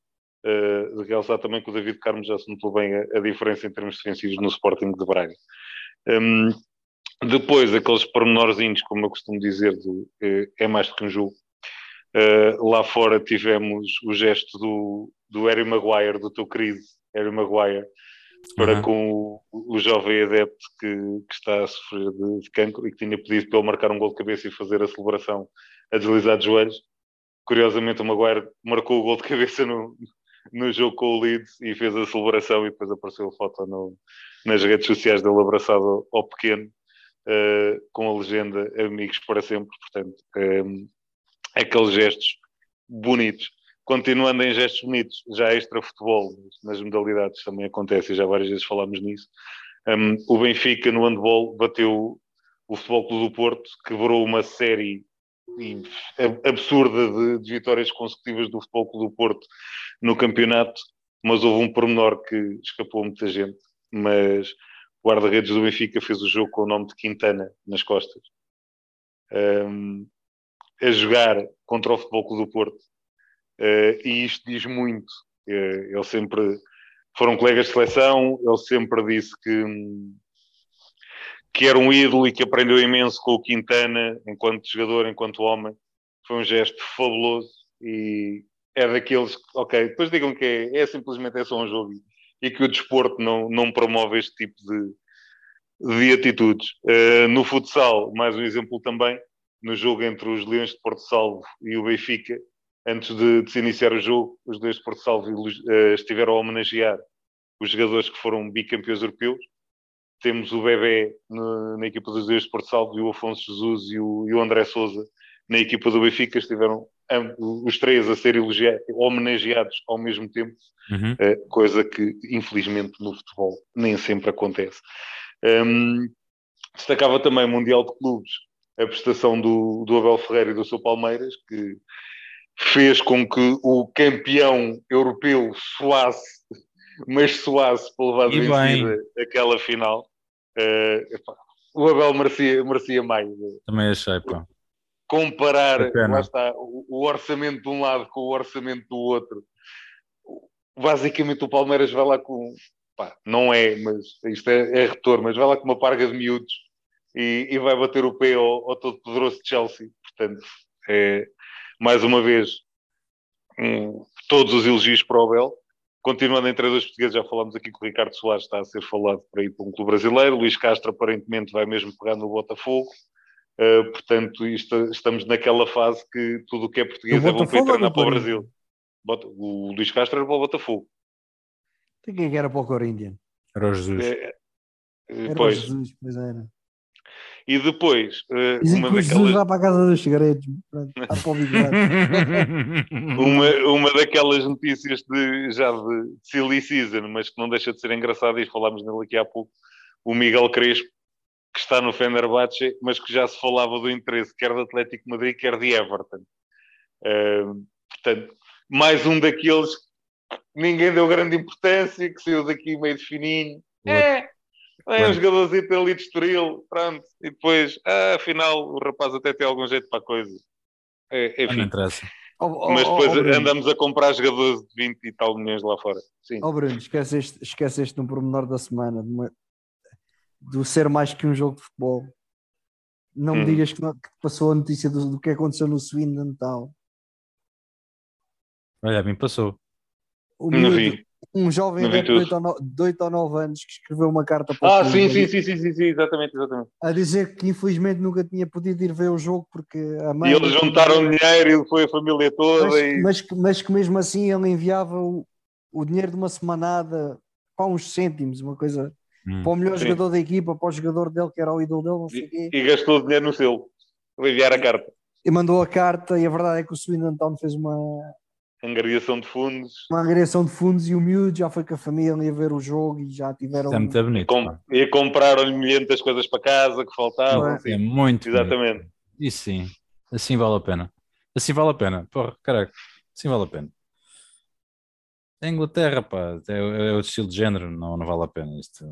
Uh, realçar também que o David Carmo já se notou bem a, a diferença em termos defensivos no Sporting de Braga. Um, depois, aqueles pormenorzinhos, como eu costumo dizer, do, eh, é mais do que um jogo. Uh, lá fora tivemos o gesto do, do Harry Maguire, do teu querido Harry Maguire, para Uhum. com o, o jovem adepto que, que está a sofrer de, de cancro e que tinha pedido para ele marcar um gol de cabeça e fazer a celebração a deslizar de joelhos. Curiosamente, o Maguire marcou o gol de cabeça no, no jogo com o Leeds e fez a celebração e depois apareceu a foto no, nas redes sociais dele abraçado ao, pequeno uh, com a legenda Amigos para sempre. Portanto, um, aqueles gestos bonitos. Continuando em gestos bonitos, já extra futebol, nas modalidades também acontece, já várias vezes falámos nisso. Um, o Benfica no handball bateu o Futebol Clube do Porto, quebrou uma série absurda de, de, vitórias consecutivas do Futebol Clube do Porto no campeonato, mas houve um pormenor que escapou a muita gente. Mas o guarda-redes do Benfica fez o jogo com o nome de Quintana nas costas. Um, a jogar contra o Futebol Clube do Porto. Uh, e isto diz muito. Uh, ele sempre foram colegas de seleção, ele sempre disse que, que era um ídolo e que aprendeu imenso com o Quintana, enquanto jogador, enquanto homem. Foi um gesto fabuloso e é daqueles que, ok, depois digam que é, é simplesmente é só um jogo e que o desporto não, não promove este tipo de, de atitudes. Uh, no futsal, mais um exemplo também, no jogo entre os Leões de Porto Salvo e o Benfica, antes de, de, se iniciar o jogo, os dois de Porto Salvo uh, estiveram a homenagear os jogadores que foram bicampeões europeus. Temos o Bebé no, na equipa dos dois de Porto Salvo e o Afonso Jesus e o, e o André Souza na equipa do Benfica. Estiveram os três a ser homenageados ao mesmo tempo, uhum. uh, coisa que infelizmente no futebol nem sempre acontece. Um, destacava também o Mundial de Clubes a prestação do, do Abel Ferreira e do seu Palmeiras, que fez com que o campeão europeu suasse, mas suasse para levar de vencida aquela final. Uh, epá, o Abel merecia, merecia mais. Também achei, pá. comparar está, o, o, orçamento de um lado com o orçamento do outro. Basicamente o Palmeiras vai lá com. Pá, não é, mas isto é, é retorno, mas vai lá com uma parga de miúdos e, e vai bater o pé ao, ao todo poderoso Chelsea. Portanto, é, mais uma vez, um, todos os elogios para o Abel. Continuando em três portugueses, já falamos aqui que o Ricardo Soares está a ser falado para ir para um clube brasileiro. Luís Castro aparentemente vai mesmo pegar no Botafogo. Uh, portanto, isto, estamos naquela fase que tudo o que é português é bom para ir treinar para o Brasil. O Luís Castro era para o Botafogo. Quem era para o Corinthians? Era o Jesus. É, era pois. o Jesus, pois era. E depois, uh, uma daquelas... Jesus vai para a casa dos segredos. uma, uma daquelas notícias de, já de silly season, mas que não deixa de ser engraçada, e falámos nele aqui há pouco, o Miguel Crespo, que está no Fenerbahçe, mas que já se falava do interesse quer do Atlético Madrid, quer de Everton. Uh, portanto, mais um daqueles que ninguém deu grande importância, que saiu daqui meio de fininho. É, é um jogadorzinho ali de Estoril, pronto. E depois, ah, afinal, o rapaz até tem algum jeito para a coisa. É, enfim. Não interessa. Mas depois oh, oh, andamos a comprar jogadores de 20 e tal milhões lá fora. Sim. Oh Bruno, esqueceste, esqueceste um pormenor da semana, de uma, do ser mais que um jogo de futebol. Não hum. me digas que, não, que, passou a notícia do, do que aconteceu no Swindon tal. Olha, a mim passou. O miúdo, um jovem de 8, ou 8 ou 9 anos que escreveu uma carta para Ah, sim, sim, sim, sim, sim, sim, exatamente, exatamente. A dizer que infelizmente nunca tinha podido ir ver o jogo porque a mãe. E eles juntaram dinheiro e foi a família toda. Mas, e... mas, mas, que mesmo assim ele enviava o, o dinheiro de uma semanada para uns cêntimos, uma coisa. Hum. Para o melhor sim. jogador da equipa, para o jogador dele que era o ídolo dele, não sei e, quê. E gastou o dinheiro no selo, para enviar a carta. E mandou a carta, e a verdade é que o Swindon Town fez uma, Angariação de fundos. Uma angariação de fundos e o miúdo já foi com a família a ver o jogo e já tiveram. é muito bonito. Com, e compraram-lhe milhentas coisas para casa que faltavam. É, assim. é muito Exatamente. Bonito. Isso sim. Assim vale a pena. Assim vale a pena. Porra, caraca. Assim vale a pena. É Inglaterra, pá. É, é o estilo de género. Não, não vale a pena isto.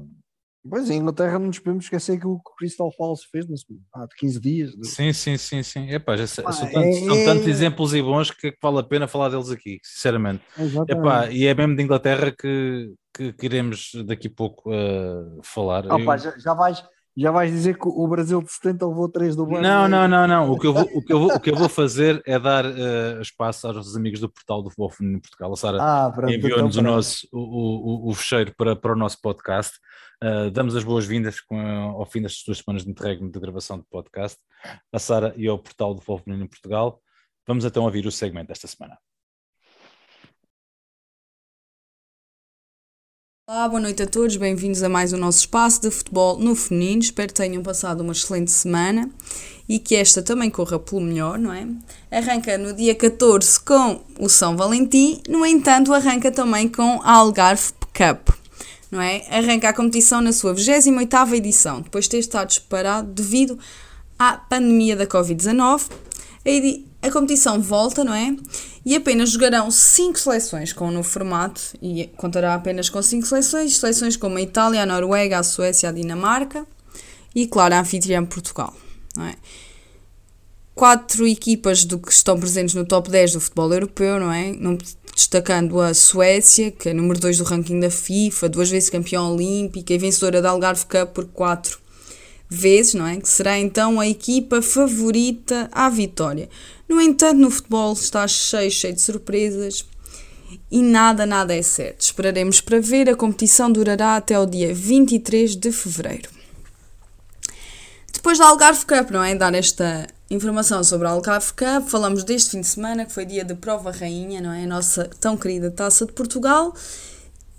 Pois, em Inglaterra não nos podemos esquecer que o Crystal Palace fez há 15 dias. Né? Sim, sim, sim, sim. Epá, já, ah, são, tantos, é... são, tantos, exemplos e bons que, que, vale a pena falar deles aqui, sinceramente. Epá, e é mesmo de Inglaterra que, que, que iremos daqui a pouco uh, falar. Opa, Eu... já, já vais já vais dizer que o Brasil de 70 levou 3 do Banco. Não, não, não, não. O que eu vou, o que eu vou, o que eu vou fazer é dar uh, espaço aos amigos do portal do Futebol Feminino em Portugal. A Sara ah, enviou-nos então, o nosso o, o, o fecheiro para, para o nosso podcast. Uh, damos as boas-vindas ao fim destas duas semanas de interregno de gravação de podcast à Sara e ao portal do Futebol Feminino em Portugal. Vamos então ouvir o segmento desta semana. Olá, boa noite a todos, bem-vindos a mais o nosso espaço de futebol no feminino. Espero que tenham passado uma excelente semana e que esta também corra pelo melhor, não é? Arranca no dia 14 com o São Valentim, no entanto, arranca também com a Algarve Cup, não é? Arranca a competição na sua 28ª edição, depois de ter estado disparado devido à pandemia da Covid-19. A competição volta, não é? E apenas jogarão 5 seleções com o novo formato e contará apenas com 5 seleções, seleções como a Itália, a Noruega, a Suécia, a Dinamarca e, claro, a anfitriã Portugal, não é? Quatro equipas do que estão presentes no top 10 do futebol europeu, não é? destacando a Suécia, que é número 2 do ranking da FIFA, duas vezes campeã olímpica e vencedora da Algarve Cup por 4 vezes, não é? Que será então a equipa favorita à vitória. No entanto, no futebol está cheio, cheio de surpresas e nada, nada é certo. Esperaremos para ver. A competição durará até o dia 23 de fevereiro. Depois da Algarve Cup, não é? Dar esta informação sobre a Algarve Cup, falamos deste fim de semana, que foi dia de prova rainha, não é? A nossa tão querida Taça de Portugal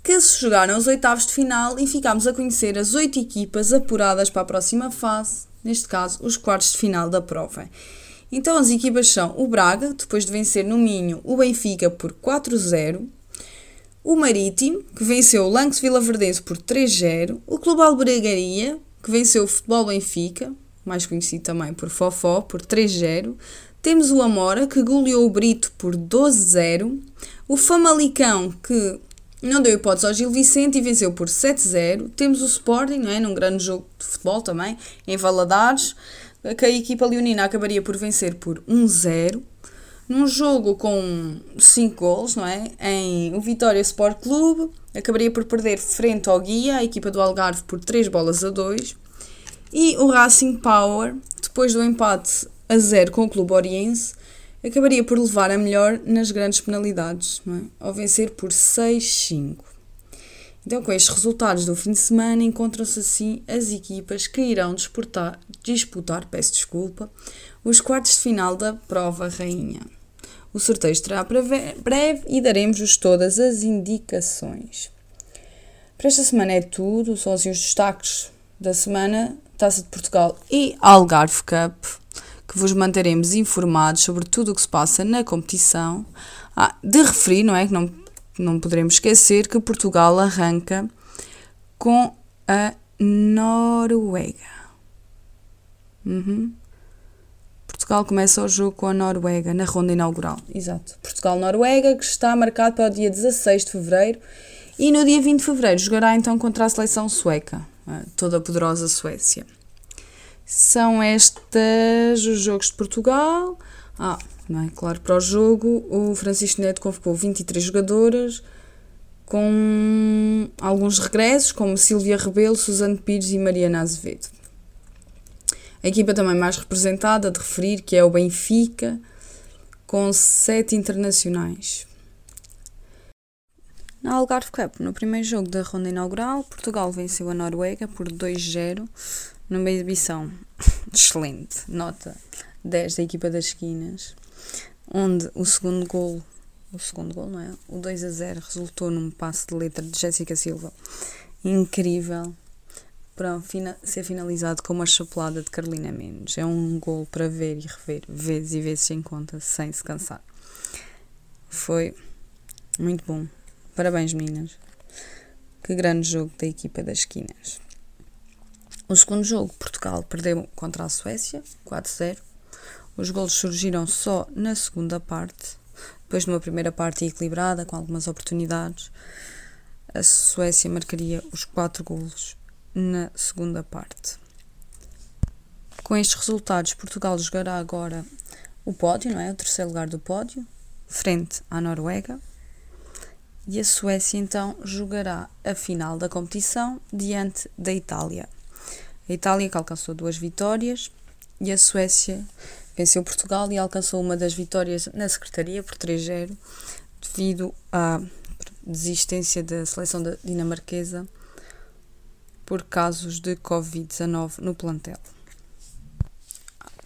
que se jogaram os oitavos de final e ficámos a conhecer as oito equipas apuradas para a próxima fase, neste caso, os quartos de final da prova. Então as equipas são o Braga, depois de vencer no Minho o Benfica por 4-0, o Marítimo, que venceu o Lance Vilaverdense por 3-0, o Clube Albergaria, que venceu o Futebol Benfica, mais conhecido também por Fofó, por 3-0, temos o Amora, que goleou o Brito por 12-0, o Famalicão, que não deu hipótese ao Gil Vicente e venceu por 7-0. Temos o Sporting, não é? num grande jogo de futebol também, em Valadares. que a equipa leonina acabaria por vencer por 1-0 num jogo com 5 gols, não é? Em o Vitória Sport Clube acabaria por perder frente ao Guia, a equipa do Algarve, por 3 bolas a 2. E o Racing Power, depois do empate a 0 com o Clube Oriense, acabaria por levar a melhor nas grandes penalidades, é? ao vencer por 6-5. Então, com estes resultados do fim de semana, encontram-se assim as equipas que irão disputar, disputar, peço desculpa, os quartos de final da prova rainha. O sorteio estará breve e daremos-vos todas as indicações. Para esta semana é tudo, são assim os destaques da semana, Taça de Portugal e Algarve Cup, que vos manteremos informados sobre tudo o que se passa na competição. Ah, de referir, não é? Que não, não poderemos esquecer que Portugal arranca com a Noruega. Uhum. Portugal começa o jogo com a Noruega na ronda inaugural. Exato. Portugal-Noruega, que está marcado para o dia 16 de fevereiro. E no dia 20 de fevereiro jogará então contra a seleção sueca, a toda a poderosa Suécia. São estas os jogos de Portugal. Ah, não é? Claro, para o jogo, o Francisco Neto convocou 23 jogadoras, com alguns regressos, como Silvia Rebelo, Suzano Pires e Mariana Azevedo. A equipa também mais representada de referir que é o Benfica, com sete internacionais. Na Algarve Cup, no primeiro jogo da ronda inaugural, Portugal venceu a Noruega por 2-0 numa exibição excelente, nota 10 da equipa das esquinas, onde o segundo gol, o segundo gol, não é? O 2 a 0 resultou num passe de letra de Jéssica Silva incrível, para ser finalizado com uma chapelada de Carolina Menos. É um gol para ver e rever, vezes e vezes sem conta, sem se cansar. Foi muito bom. Parabéns, meninas. Que grande jogo da equipa das esquinas. O segundo jogo, Portugal perdeu contra a Suécia, 4-0. Os golos surgiram só na segunda parte, depois numa primeira parte equilibrada, com algumas oportunidades. A Suécia marcaria os quatro golos na segunda parte. Com estes resultados, Portugal jogará agora o pódio, não é? O terceiro lugar do pódio, frente à Noruega. E a Suécia então jogará a final da competição diante da Itália. A Itália que alcançou duas vitórias e a Suécia venceu Portugal e alcançou uma das vitórias na Secretaria por 3-0 devido à desistência da seleção dinamarquesa por casos de Covid-19 no plantel.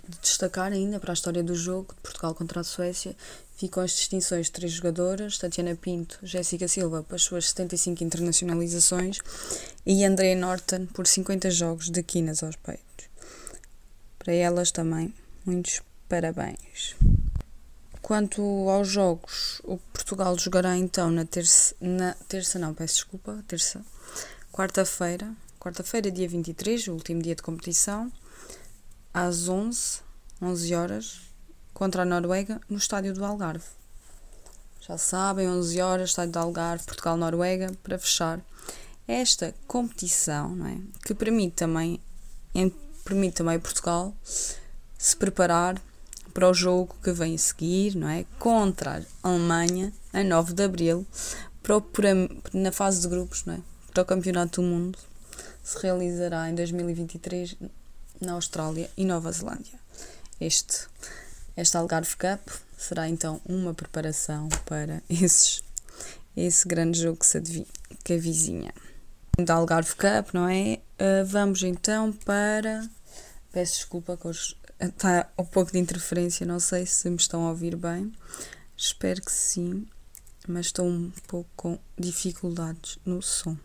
De destacar ainda para a história do jogo de Portugal contra a Suécia, ficam as distinções de três jogadoras, Tatiana Pinto, Jéssica Silva, para as suas 75 internacionalizações, e Andrea Norton por 50 jogos de quinas aos peitos. Para elas também, muitos parabéns. Quanto aos jogos, o Portugal jogará então na terça, na terça não, peço desculpa, terça, quarta-feira, quarta-feira, dia 23, o último dia de competição, às 11, 11 horas, contra a Noruega, no estádio do Algarve. Já sabem, 11 horas, estádio do Algarve, Portugal-Noruega, para fechar esta competição, é? que permite também, permite também Portugal se preparar para o jogo que vem a seguir, não é? Contra a Alemanha, a 9 de Abril, para o, na fase de grupos, não é? Para o Campeonato do Mundo se realizará em 2023 na Austrália e Nova Zelândia. Este, este Algarve Cup será então uma preparação para esses, esse grande jogo que se adivinha, que avizinha. Da Algarve Cup, não é? Uh, vamos então para. Peço desculpa que hoje está um pouco de interferência, não sei se me estão a ouvir bem. Espero que sim, mas estou um pouco com dificuldades no som.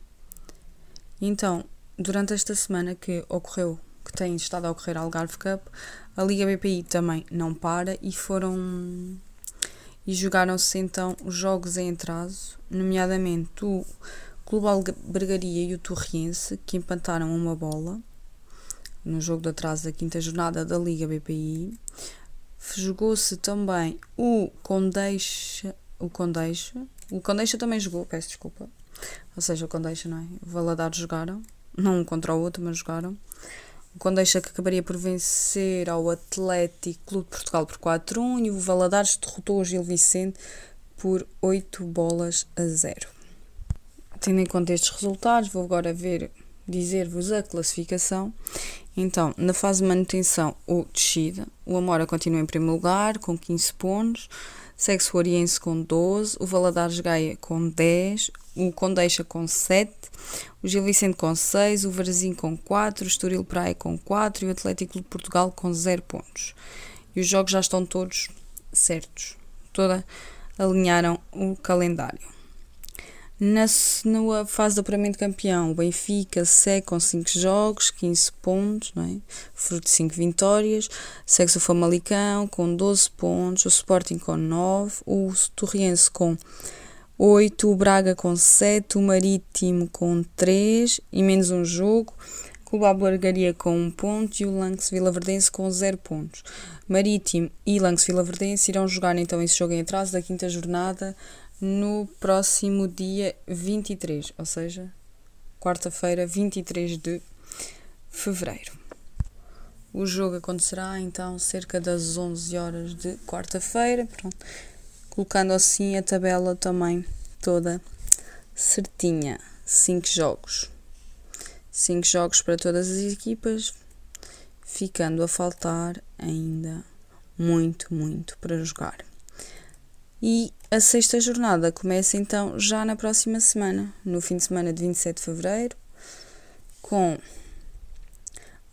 Então, durante esta semana que ocorreu, que tem estado a ocorrer a Algarve Cup, a Liga BPI também não para e foram e jogaram-se então os jogos em atraso, nomeadamente o Clube Albergaria e o Torriense, que empataram uma bola no jogo de atraso da quinta jornada da Liga BPI. Jogou-se também o Condeixa, o Condeixa, o Condeixa também jogou, peço desculpa, ou seja, o Condeixa, não é? O Valadares jogaram não um contra o outro, mas jogaram. O Condeixa que acabaria por vencer ao Atlético Clube de Portugal por 4-1 e o Valadares derrotou o Gil Vicente por 8 bolas a 0. Tendo em conta estes resultados, vou agora ver dizer-vos a classificação. Então, na fase de manutenção ou descida, o Amora continua em primeiro lugar com 15 pontos, segue o Oriense com 12, o Valadares Gaia com 10, o Condeixa com 7, o Gil Vicente com 6, o Varzim com 4, o Estoril Praia com 4 e o Atlético de Portugal com 0 pontos. E os jogos já estão todos certos. Toda alinharam o calendário. Na, na fase de apuramento campeão, o Benfica segue com 5 jogos, 15 pontos, não é? fruto de 5 vitórias. Segue-se o Famalicão com 12 pontos, o Sporting com 9, o Torriense com 8, o Braga com 7, o Marítimo com 3 e menos um jogo. Clube Albergaria com 1 um ponto e o Lance Vila Verdense com 0 pontos. Marítimo e Lance Vila Verdense irão jogar então esse jogo em atraso da quinta jornada no próximo dia 23, ou seja, quarta-feira, 23 de fevereiro. O jogo acontecerá então cerca das 11 horas de quarta-feira, colocando assim a tabela também toda certinha. 5 jogos. 5 jogos para todas as equipas, ficando a faltar ainda muito, muito para jogar. E a sexta jornada começa então já na próxima semana, no fim de semana de 27 de fevereiro, com.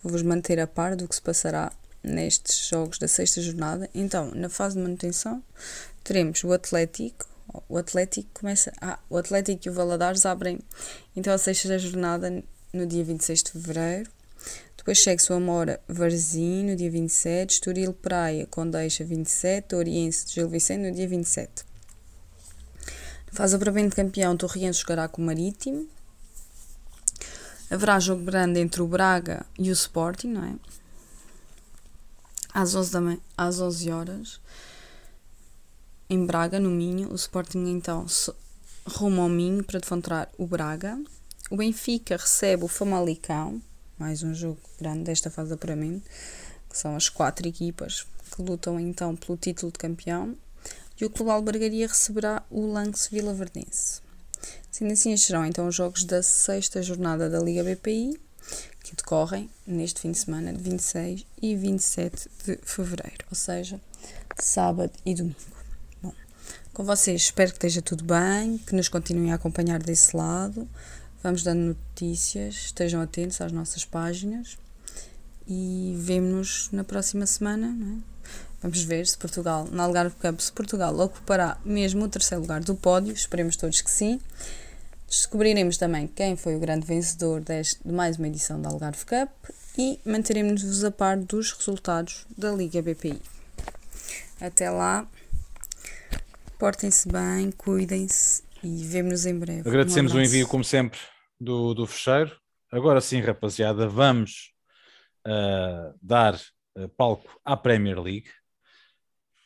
Vou-vos manter a par do que se passará nestes jogos da sexta jornada. Então, na fase de manutenção, teremos o Atlético. O Atlético começa. Ah, o Atlético e o Valadares abrem então a sexta jornada no dia 26 de fevereiro. Depois segue-se o Amora Varzim no dia 27, Estoril Praia Condeixa 27, Oriense de Gil Vicente no dia 27. Faz a de campeão, Torriense jogará com o Marítimo. Haverá jogo grande entre o Braga e o Sporting, não é? Às 11, da às 11 horas. Em Braga, no Minho. O Sporting então rumo ao Minho para defrontar o Braga. O Benfica recebe o Famalicão mais um jogo grande desta fase de apuramento, que são as quatro equipas que lutam então pelo título de campeão, e o Clube Albergaria receberá o Lance Vila Verdense. Sendo assim, serão então os jogos da sexta jornada da Liga BPI, que decorrem neste fim de semana de 26 e 27 de fevereiro, ou seja, sábado e domingo. Com vocês espero que esteja tudo bem, que nos continuem a acompanhar desse lado. Vamos dando notícias, estejam atentos às nossas páginas e vemo-nos na próxima semana. É? Vamos ver se Portugal, na Algarve Cup, se Portugal ocupará mesmo o terceiro lugar do pódio, esperemos todos que sim. Descobriremos também quem foi o grande vencedor deste, de mais uma edição da Algarve Cup e manteremos-vos a par dos resultados da Liga BPI. Até lá, portem-se bem, cuidem-se e vemo-nos em breve. Agradecemos um o envio, como sempre, do, do fecheiro. Agora sim, rapaziada, vamos uh, dar uh, palco à Premier League,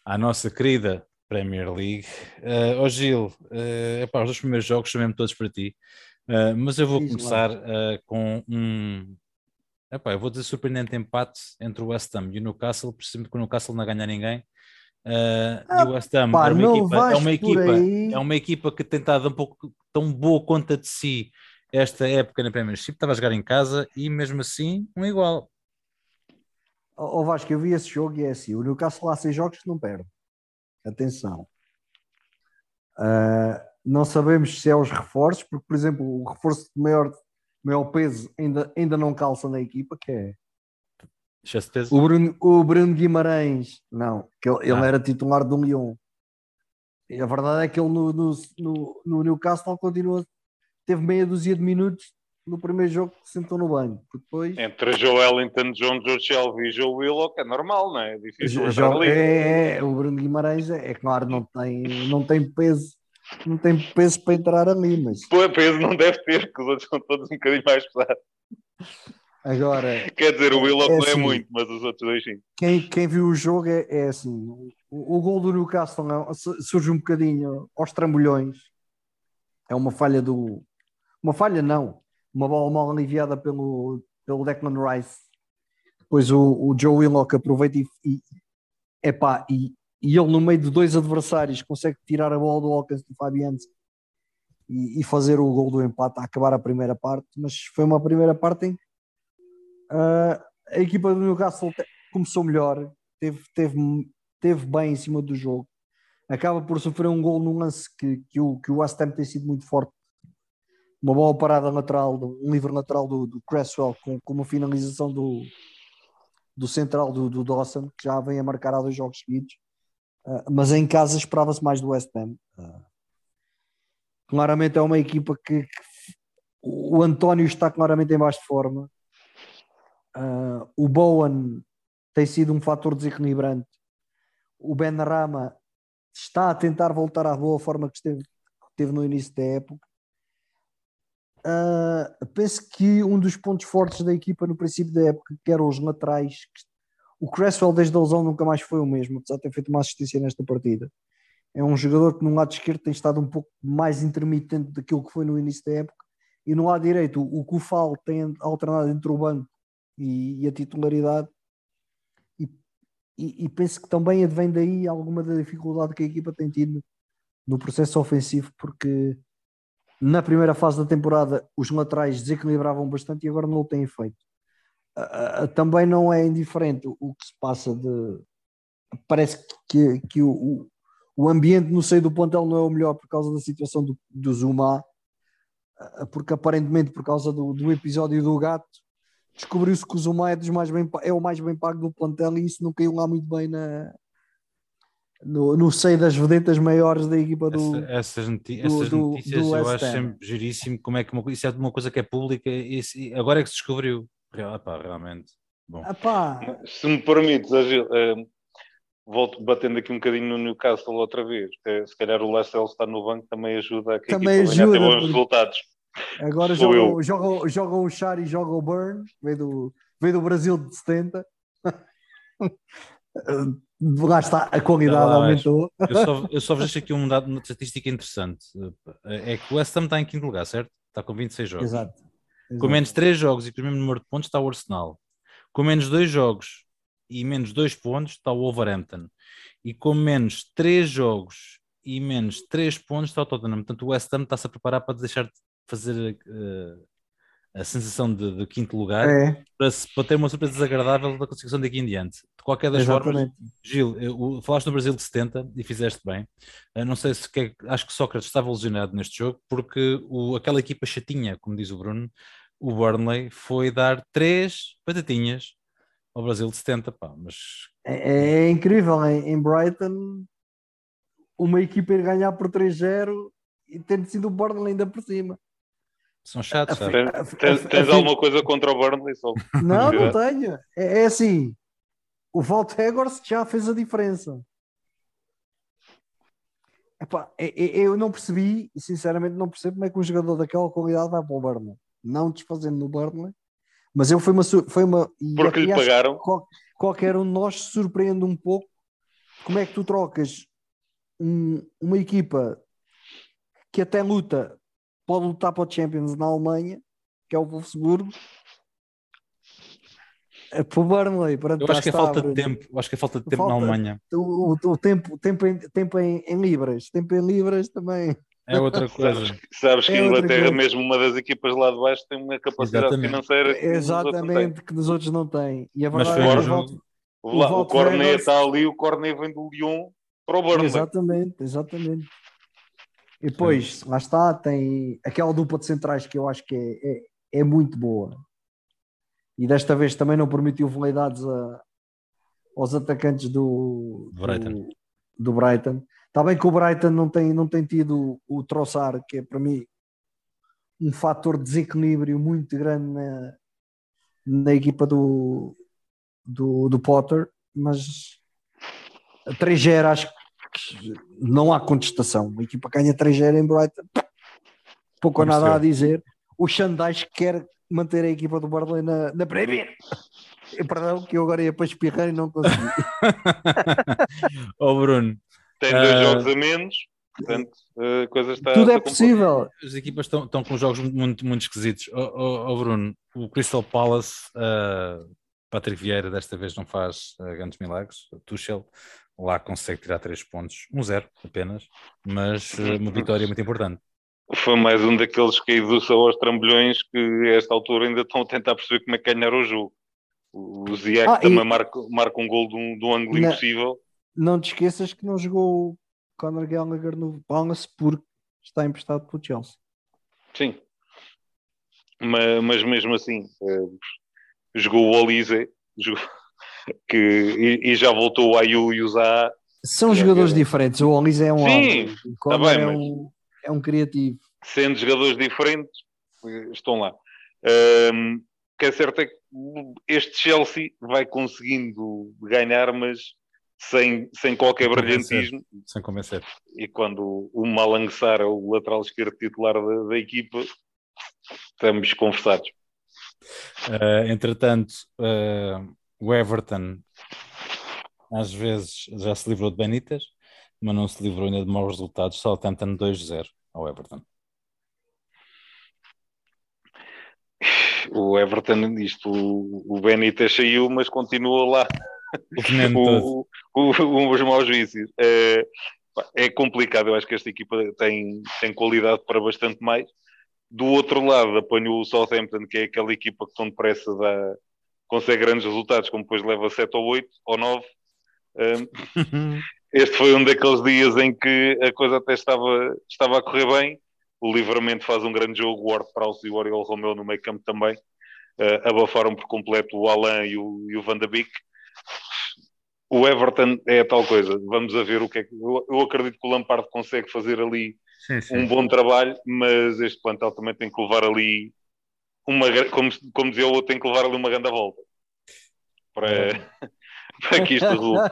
à nossa querida Premier League. Uh, oh Gil, uh, epá, os dois primeiros jogos mesmo todos para ti, uh, mas eu vou Diz começar uh, com um. Epá, eu vou dizer surpreendente empate entre o West Ham e o Newcastle, precisamente que o Newcastle não ganha ninguém. Uh, ah, e o West Ham pá, é, uma equipa, é, uma equipa, é uma equipa que tem estado um pouco tão boa conta de si esta época na Premiership, estava a jogar em casa e mesmo assim um igual. Ó oh, Vasco, eu vi esse jogo e é assim, o Newcastle há seis jogos que não perde. Atenção. Uh, não sabemos se é os reforços, porque, por exemplo, o reforço de maior, maior peso ainda, ainda não calça na equipa, que é o Bruno, o Bruno Guimarães, não, que ele, ele ah. era titular do Lyon. E a verdade é que ele no, no, no, no Newcastle continua, teve meia dúzia de minutos no primeiro jogo que sentou no banho. Depois... Entre Joe Ellington, John George Shelby e Joe Willock é normal, não é? É difícil. Jo, é, é, o Bruno Guimarães é, é, claro, não tem, não tem peso. Não tem peso para entrar ali, mas. Pô, peso não deve ter, porque os outros são todos um bocadinho mais pesados. Agora, Quer dizer, o Willock é não é assim, muito, mas os outros dois sim. Quem, quem viu o jogo é, é assim: o, o gol do Newcastle é, surge um bocadinho aos trambolhões. É uma falha do. Uma falha, não. Uma bola mal aliviada pelo, pelo Declan Rice. depois o, o Joe Willock aproveita e, e, epá, e, e ele no meio de dois adversários consegue tirar a bola do alcance do Fabianski e, e, fazer o gol do empate a acabar a primeira parte, mas foi uma primeira parte em que uh, a equipa do Newcastle começou melhor, teve, teve, teve bem em cima do jogo, acaba por sofrer um gol num lance que, que, o, que o West Ham tem sido muito forte, uma bola parada lateral, um livre lateral do, do Cresswell com, com uma finalização do, do central do, do Dawson, que já vem a marcar há dois jogos seguidos, uh, mas em casa esperava-se mais do West Ham. Uh, claramente é uma equipa que, que, o António está claramente em baixo de forma. Uh, o Bowen tem sido um fator desequilibrante. O Ben Rama está a tentar voltar à boa forma que esteve, que teve no início da época. Uh, penso que um dos pontos fortes da equipa no princípio da época, que eram os laterais, o Cresswell desde a lesão nunca mais foi o mesmo, apesar de ter feito uma assistência nesta partida é um jogador que no lado esquerdo tem estado um pouco mais intermitente daquilo que foi no início da época e no lado direito o Kufal tem alternado entre o banco e, e a titularidade e, e, e, penso que também advém daí alguma da dificuldade que a equipa tem tido no processo ofensivo porque na primeira fase da temporada os laterais desequilibravam bastante e agora não o têm feito. Também não é indiferente o que se passa de parece que, que o, o ambiente no seio do plantel não é o melhor por causa da situação do, do Zuma, porque aparentemente por causa do, do episódio do gato, descobriu-se que o Zuma é, dos mais bem, é o mais bem pago do plantel e isso não caiu lá muito bem na, no, no seio das vedetas maiores da equipa do. Essa, essas, essas do, notícias do eu acho sempre giríssimo como é que uma, isso é uma coisa que é pública e agora é que se descobriu. Epá, realmente. Bom. Epá. Se me permites, Agil, eh, volto batendo aqui um bocadinho no Newcastle outra vez. É, se calhar o Lester estar no banco também ajuda a que também a ajuda, a ter bons resultados. Agora joga, joga, joga o Char e joga o Burn, veio do, veio do Brasil de 70. Lá está, a qualidade lá, aumentou. Eu só, eu só vejo aqui um dado, uma estatística interessante. É que o West Ham está em quinto lugar, certo? Está com 26 jogos. Exato. Exato. Com menos 3 jogos e com o mesmo número de pontos está o Arsenal. Com menos 2 jogos e menos 2 pontos está o Wolverhampton. E com menos 3 jogos e menos 3 pontos está o Tottenham. Portanto, o West Ham está-se a preparar para deixar de fazer uh, a sensação de, de quinto lugar é. para, para, ter uma surpresa desagradável da classificação daqui em diante. De qualquer das Exatamente. formas, Gil, eu, falaste no Brasil de 70 e fizeste bem. Eu não sei se que, acho que Sócrates estava lesionado neste jogo porque o, aquela equipa chatinha, como diz o Bruno, o Burnley foi dar três batatinhas ao Brasil de 70, pá, mas... É, é incrível, em, em, Brighton uma equipa ir ganhar por 3-0 e tendo sido o Burnley ainda por cima. São chatos, sabe? Tens, tens alguma coisa contra o Burnley? Só não, não tenho. É, é assim, o Walt Egorst já fez a diferença. Epá, é, é, eu não percebi, e sinceramente não percebo como é que um jogador daquela qualidade vai para o Burnley. Não desfazendo no Burnley, mas eu foi uma. Foi uma Porque lhe pagaram. Qual, qualquer um de nós surpreende um pouco como é que tu trocas um, uma equipa que até luta, pode lutar para o Champions na Alemanha, que é o Wolfsburgo, é para o Burnley. eu acho que é falta de tempo. Eu acho que é falta de tempo falta, na Alemanha. O, o, o, tempo, tempo, em, tempo em, em libras. Tempo em libras também. É outra coisa. Sabes, sabes que é a Inglaterra, mesmo uma das equipas lá de baixo, tem uma capacidade Exatamente. financeira que Exatamente, que nos outros não têm. E a verdade Mas foi é jogo... o, o, o Cornet está ali, o Cornet vem do Lyon para o Burnley. Exatamente, exatamente. E depois, lá está, tem aquela dupla de centrais que eu acho que é, é, é muito boa. E desta vez também não permitiu veleidades a, aos atacantes do, Brighton. do, do Brighton. Está bem que o Brighton não tem, não tem tido o troçar, que é para mim um fator de desequilíbrio muito grande na, na equipa do, do, do Potter, mas a 3-0 acho que não há contestação. A equipa ganha 3-0 em Brighton, pouco ou nada a dizer. O Xandais quer manter a equipa do Burnley na, na Premier. Perdão, que eu agora ia para espirrar e não consegui. Ô oh, Bruno, tem dois uh, jogos a menos, portanto, a coisa está. Tudo é possível. As equipas estão, estão com jogos muito, muito esquisitos. Oh, oh, oh Bruno, o Crystal Palace uh, Patrick Vieira desta vez não faz uh, grandes milagres. Tuchel lá consegue tirar três pontos, um zero apenas, mas uh, uma vitória muito importante. Foi mais um daqueles caídos aos trambolhões que a esta altura ainda estão a tentar perceber como é que ganhar o jogo. O Ziak ah, também e... marca, marca um gol de um, de um ângulo não, impossível. Não te esqueças que não jogou o Conor Gallagher no Palace porque está emprestado pelo Chelsea. Sim. Mas, mas mesmo assim, uh, jogou o Olise, jogou, que, e, e, já voltou o Ayu e o Zaha. São jogadores diferentes. O Olise é um Sim, tá bem, é, um, é um criativo. Sendo jogadores diferentes, estão lá. Um, o que é certo é que este Chelsea vai conseguindo ganhar, mas sem, sem qualquer sem brilhantismo. Sem convencer. E quando o Malang é o lateral esquerdo titular da, da equipa, estamos conversados. Uh, entretanto, uh, o Everton às vezes já se livrou de Benítez, mas não se livrou ainda de maus resultados. Southampton 2-0 ao Everton. O Everton, isto, o, Benítez saiu, mas continua lá. O, o, o, os maus vícios. É, é complicado, eu acho que esta equipa tem, tem qualidade para bastante mais. Do outro lado, apanho o Southampton, que é aquela equipa que tão depressa dá, consegue grandes resultados, como depois leva 7 ou 8 ou 9. Um, este foi um daqueles dias em que a coisa até estava, estava a correr bem. O Livramento faz um grande jogo, o Ward Prowse e o Oriol Romeu no meio campo também. Uh, abafaram por completo o Alain e o, e o Van de Beek. O Everton é a tal coisa. Vamos a ver o que é que. Eu, eu acredito que o Lampard consegue fazer ali sim, sim. um bom trabalho, mas este plantel também tem que levar ali uma. Como, como dizia o outro, tem que levar ali uma grande volta para, para que isto resulte.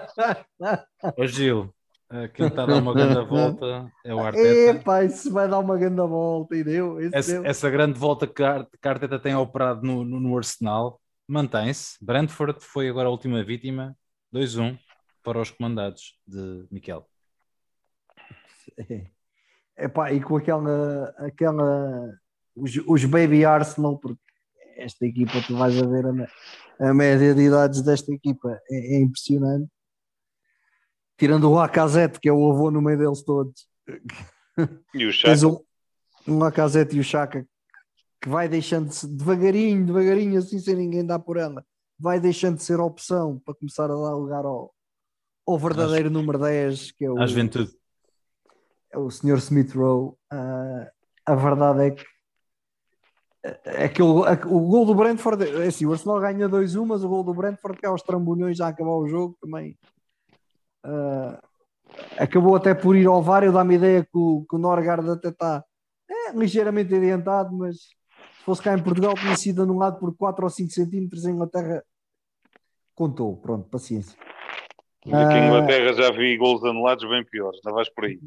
Ô Gil, eh, quem está a dar uma grande volta é o Arteta. Epá, isso vai dar uma grande volta e deu. Essa, deu. essa, grande volta que a, que a Arteta tem operado no, no, no Arsenal mantém-se. Brentford foi agora a última vítima 2-1 para os comandados de Miquel. Epá, e com aquela, aquela os, os baby Arsenal, porque esta equipa, tu vais a ver a, a média de idades desta equipa é, é impressionante. Tirando o Lacazette, que é o avô no meio deles todos. E o Chaka. Um, um Lacazette e o Chaka que vai deixando-se devagarinho, devagarinho, assim sem ninguém dar por ela, vai deixando de ser opção para começar a dar lugar ao, ao verdadeiro Acho, número 10, que é o, juventude. É o Sr. Smith Rowe. Uh, a verdade é que é que o, gol do Brentford, é assim, o Arsenal ganha 2-1, mas o gol do Brentford, que é aos trambolhões já acabar o jogo, também uh, acabou até por ir ao VAR. Eu dá-me ideia que o, que o Norgard até está é, ligeiramente adiantado, mas se fosse cá em Portugal, tinha sido anulado por 4 ou 5 centímetros. Em Inglaterra, contou. Pronto, paciência. Aqui em Inglaterra já vi gols anulados bem piores, não vais por aí.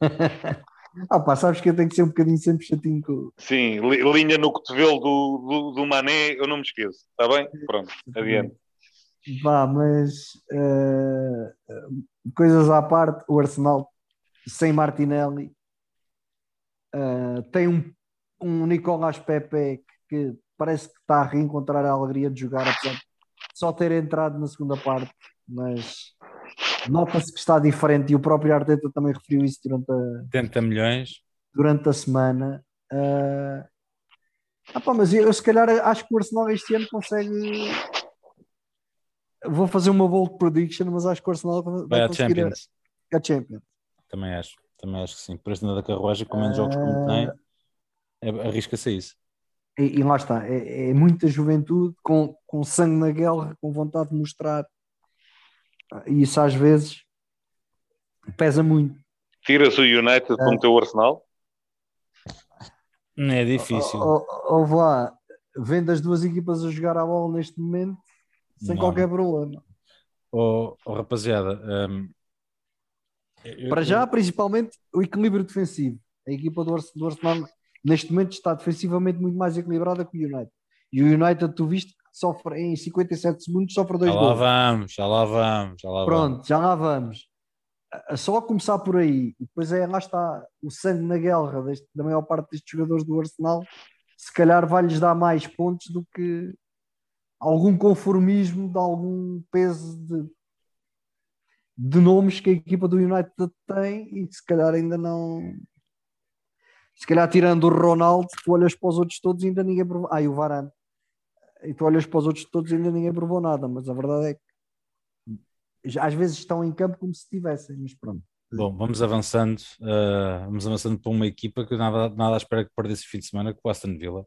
ah pá, sabes que eu tenho que ser um bocadinho sempre chatinho com... Sim, linha no cotovelo do, do, do Mané, eu não me esqueço, está bem? Pronto, adiante. Vá, mas uh, coisas à parte, o Arsenal sem Martinelli uh, tem um, um Nicolás Pepe que parece que está a reencontrar a alegria de jogar, apesar de só ter entrado na segunda parte, mas nota-se que está diferente e o próprio Arteta também referiu isso durante a 70 milhões durante a semana. Uh... Ah, pá, mas eu se calhar acho que o Arsenal este ano consegue. Vou fazer uma bold prediction, mas acho que o Arsenal vai, vai a Champions. A, a Champions. Também acho, também acho que sim. Por esta da carruagem, com menos uh... jogos como tem, é, arrisca-se a isso. E, e, lá está, é, é, muita juventude com, com sangue na guerra, com vontade de mostrar. E isso às vezes pesa muito. Tira-se o United com o teu Arsenal? Não é difícil. Ou lá, vendo as duas equipas a jogar a bola neste momento sem não. qualquer problema. Oh, oh rapaziada, um, eu, para já, principalmente o equilíbrio defensivo. A equipa do Arsenal neste momento está defensivamente muito mais equilibrada que o United. E o United, tu viste, sofre em 57 segundos, sofre dois já gols. Lá vamos, já lá vamos, já lá Pronto, vamos. já lá vamos. Só a começar por aí, e depois é, lá está o sangue na guerra deste, da maior parte destes jogadores do Arsenal, se calhar vai-lhes dar mais pontos do que algum conformismo, de algum peso de, de nomes que a equipa do United tem e que se calhar ainda não. Se calhar tirando o Ronaldo, tu olhas para os outros todos e ainda ninguém. Ah, e o Varane. E tu olhas para os outros todos e ainda ninguém provou nada, mas a verdade é que às vezes estão em campo como se estivessem, mas pronto. Bom, vamos avançando, uh, vamos avançando para uma equipa que nada, nada à espera que perdesse fim de semana, que o Aston Villa,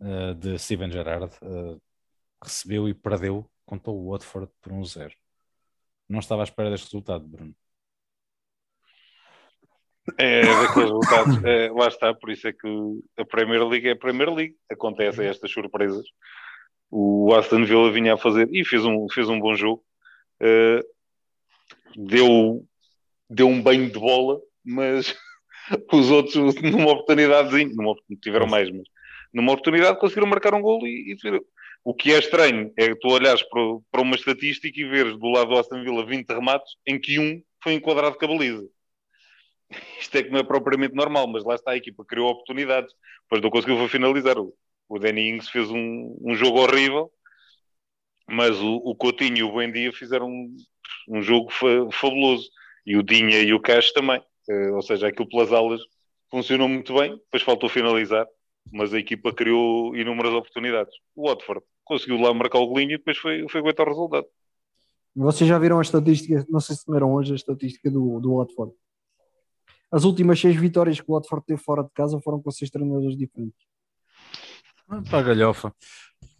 uh, de Steven Gerrard, uh, recebeu e perdeu contra o Watford por 1-0. Não estava à espera deste resultado, Bruno. É daqueles resultados, é, lá está, por isso é que a Premier League é a Premier League, acontecem estas surpresas. O Aston Villa vinha a fazer e fez um, fez um bom jogo, uh, deu, deu um banho de bola, mas os outros, numa oportunidade, numa, tiveram mais, mas numa oportunidade conseguiram marcar um gol e, e o que é estranho é tu olhares para, para uma estatística e veres do lado do Aston Villa 20 remates, em que um foi enquadrado com a baliza. Isto é que não é propriamente normal, mas lá está a equipa, criou oportunidades, depois não conseguiu finalizar. O, o Danny Ings fez um, um jogo horrível, mas o, o Coutinho e o Buendia fizeram um, um jogo fa, fabuloso. E o Dinha e o Cash também. Uh, ou seja, aquilo pelas alas funcionou muito bem, depois faltou finalizar, mas a equipa criou inúmeras oportunidades. O Watford conseguiu lá marcar o golinho e depois foi, foi aguentar o resultado. Vocês já viram a estatística, não sei se viram hoje a estatística do, do Watford. As últimas seis vitórias que o Watford teve fora de casa foram com seis treinadores diferentes. Para galhofa.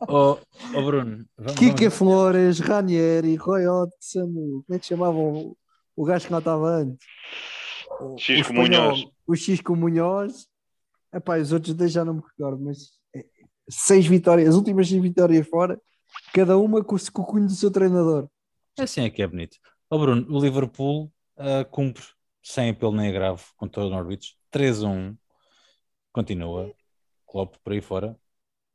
Oh, oh Bruno. Vamos, Kike vamos... Flores, Ranieri, Roy Hodgson, como é que chamavam o, o gajo que não estava antes? Xisco Munhoz. O Xisco Munhoz. Epá, os outros dois já não me recordo, mas seis vitórias, as últimas seis vitórias fora, cada uma com, com o cunho do seu treinador. É assim é que é bonito. Oh Bruno, o Liverpool uh, cumpre sem apelo nem agravo contra o Norwich, 3 a 1, continua, Klopp por aí fora.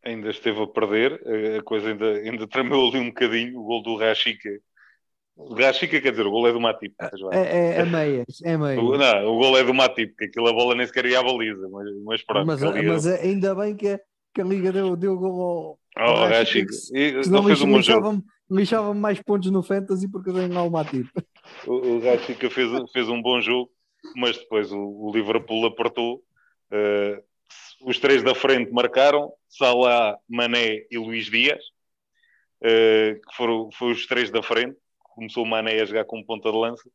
Ainda esteve a perder, a coisa ainda, ainda tremeu ali um bocadinho, o gol do Rashica. O Rashica quer dizer, o gol é do Matip. É, é, é meias, é meias. O, não, o gol é do Matip, porque aquilo a bola nem sequer ia à baliza, mas, mas pronto. Mas, mas ainda bem que que a Liga deu, deu gol ao, ao oh, Rashid. Senão lixava-me lixava, mais pontos no Fantasy porque eu tenho lá o Matip. O, o Rashid fez, fez um bom jogo, mas depois o, o Liverpool apertou. Uh, os três da frente marcaram, Salah, Mané e Luís Dias, uh, que foram, foram os três da frente. Começou o Mané a jogar como ponta de lança.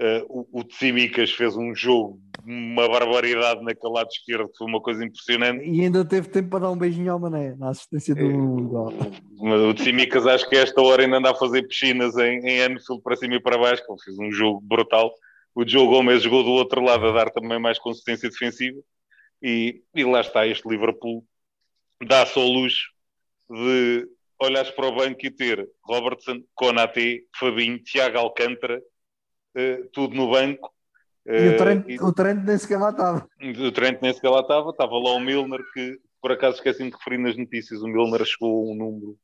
Uh, o, o Tsimikas fez um jogo, uma barbaridade naquele lado esquerdo, foi uma coisa impressionante. E ainda teve tempo para dar um beijinho ao Mané, na assistência do gol. Mas o Tsimikas acho que esta hora ainda anda a fazer piscinas em, em Anfield para cima e para baixo, que ele fez um jogo brutal. O Diogo Gomes jogou do outro lado a dar também mais consistência defensiva. E, e lá está, este Liverpool dá-se ao luxo de olhares para o banco e ter Robertson, Konaté, Fabinho, Tiago Alcântara, uh, tudo no banco. E o Trent, uh, e, o Trent nem sequer lá estava. O Trent nem sequer lá estava, estava lá o Milner, que por acaso esqueci de referir nas notícias, o Milner chegou a um número.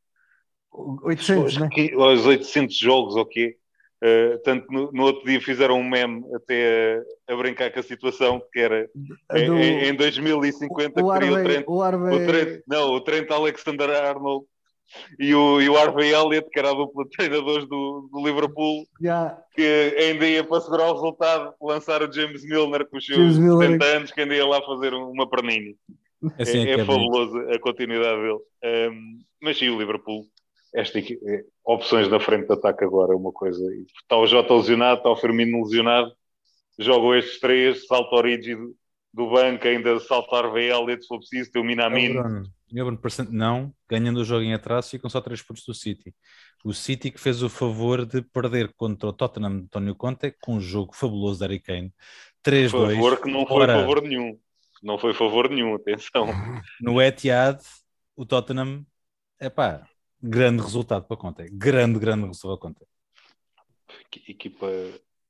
800, né? Aos 800 jogos, ok. Uh, tanto no, no, outro dia fizeram um meme até a, a brincar com a situação que era do, em, em, 2050 o, o, Arve, o, Trent, o, Arve... o Trent, não, o Trent Alexander Arnold e o, e o Harvey Elliott, que era a dupla de treinadores do, do Liverpool, yeah. que ainda ia para segurar o resultado lançar o James Milner com os seus 70 anos, que ainda ia lá fazer uma perninha. Assim é, é, é, é fabuloso a continuidade dele. Um, mas sim, o Liverpool, esta, é, opções na frente de ataque agora é uma coisa. Está o Jota lesionado, está o Firmino lesionado, jogam estes três, salto ao rígido do banco, ainda saltar VL se for preciso, ter o Minamino. Não, ganhando o jogo em atraso, ficam só 3 pontos do City. O City que fez o favor de perder contra o Tottenham de António Conte com um jogo fabuloso da Harry Kane. 3-2. Favor que não foi Ora, favor nenhum. Não foi favor nenhum, atenção. No Etihad, o Tottenham, é pá, grande resultado para Conte. Grande, grande resultado para Conte. Equipa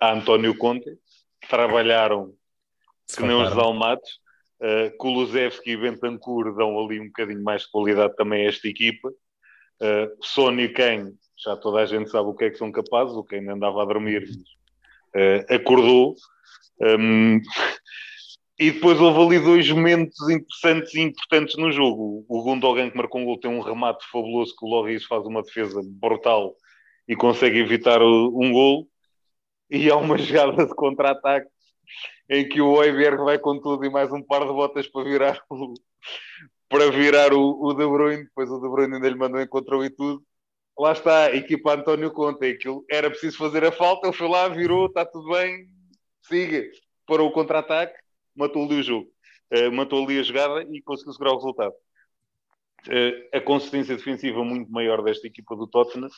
a António Conte, trabalharam que nem os Dalmatos. Uh, Kulusevski e Bentancur dão ali um bocadinho mais de qualidade também a esta equipa. Uh, Sony e já toda a gente sabe o que é que são capazes, o Kane andava a dormir, uh, acordou. Um, E depois houve ali dois momentos interessantes e importantes no jogo. O Gundogan que marcou um gol tem um remate fabuloso que o Loris faz uma defesa brutal e consegue evitar um gol. E há uma jogada de contra-ataque em que o Oiberg vai com tudo e mais um par de botas para virar o, para virar o, o De Bruyne. Depois o De Bruyne ainda lhe mandou encontrou e tudo. Lá está, a equipa António Conte. Aquilo, era preciso fazer a falta, ele foi lá, virou, está tudo bem, siga. Parou o contra-ataque matou ali o jogo, uh, matou ali a jogada e conseguiu segurar o resultado. Uh, a consistência defensiva muito maior desta equipa do Tottenham,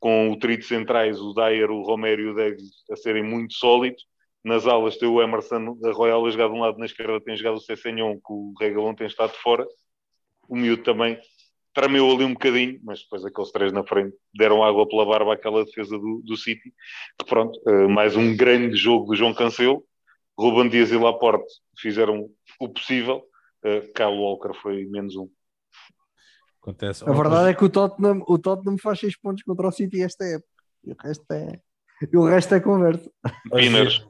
com o trio de centrais, o Dyer, o Romero e o Davis a serem muito sólidos. Nas alas tem o Emerson a Royal a jogar de um lado, na esquerda tem jogado o Cessenhon, que o Regalon tem estado fora. O miúdo também tremeu ali um bocadinho, mas depois aqueles três na frente deram água pela barba àquela defesa do, do City. Pronto, uh, mais um grande jogo do João Cancelo. Ruben Dias e Laporte fizeram o possível. Uh, Kyle Walker foi menos um. Acontece. A verdade é que o Tottenham, o Tottenham faz 6 pontos contra o City esta época. E o resto é, e o resto é conversa. Winners.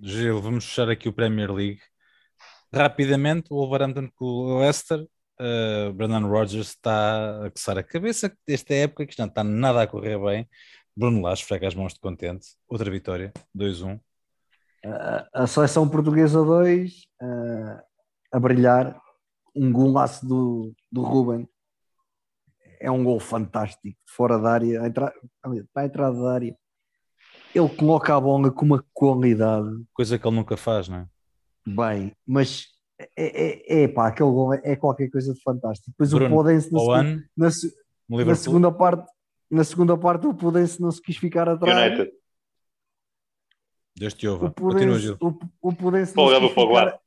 Gil, vamos fechar aqui o Premier League. Rapidamente, o Wolverhampton com o Leicester. Uh, Brandon Rogers está a coçar a cabeça desta época, que não está nada a correr bem. Bruno Lage frega as mãos de contente. Outra vitória, 2-1 a seleção portuguesa 2 a brilhar, um golaço do, do Ruben. É um gol fantástico, fora da área, para a entrada da área. Ele coloca a bola com uma qualidade. Coisa que ele nunca faz, não é? Bem, mas é, é, é pá, aquele gol é qualquer coisa de fantástico. Depois Bruno, o Podense na, segunda, na, na, segunda parte, na segunda parte o Podense não se quis ficar atrás. United Deus te ouva. Continua, Gil. O, o Pudense Folgado ficar...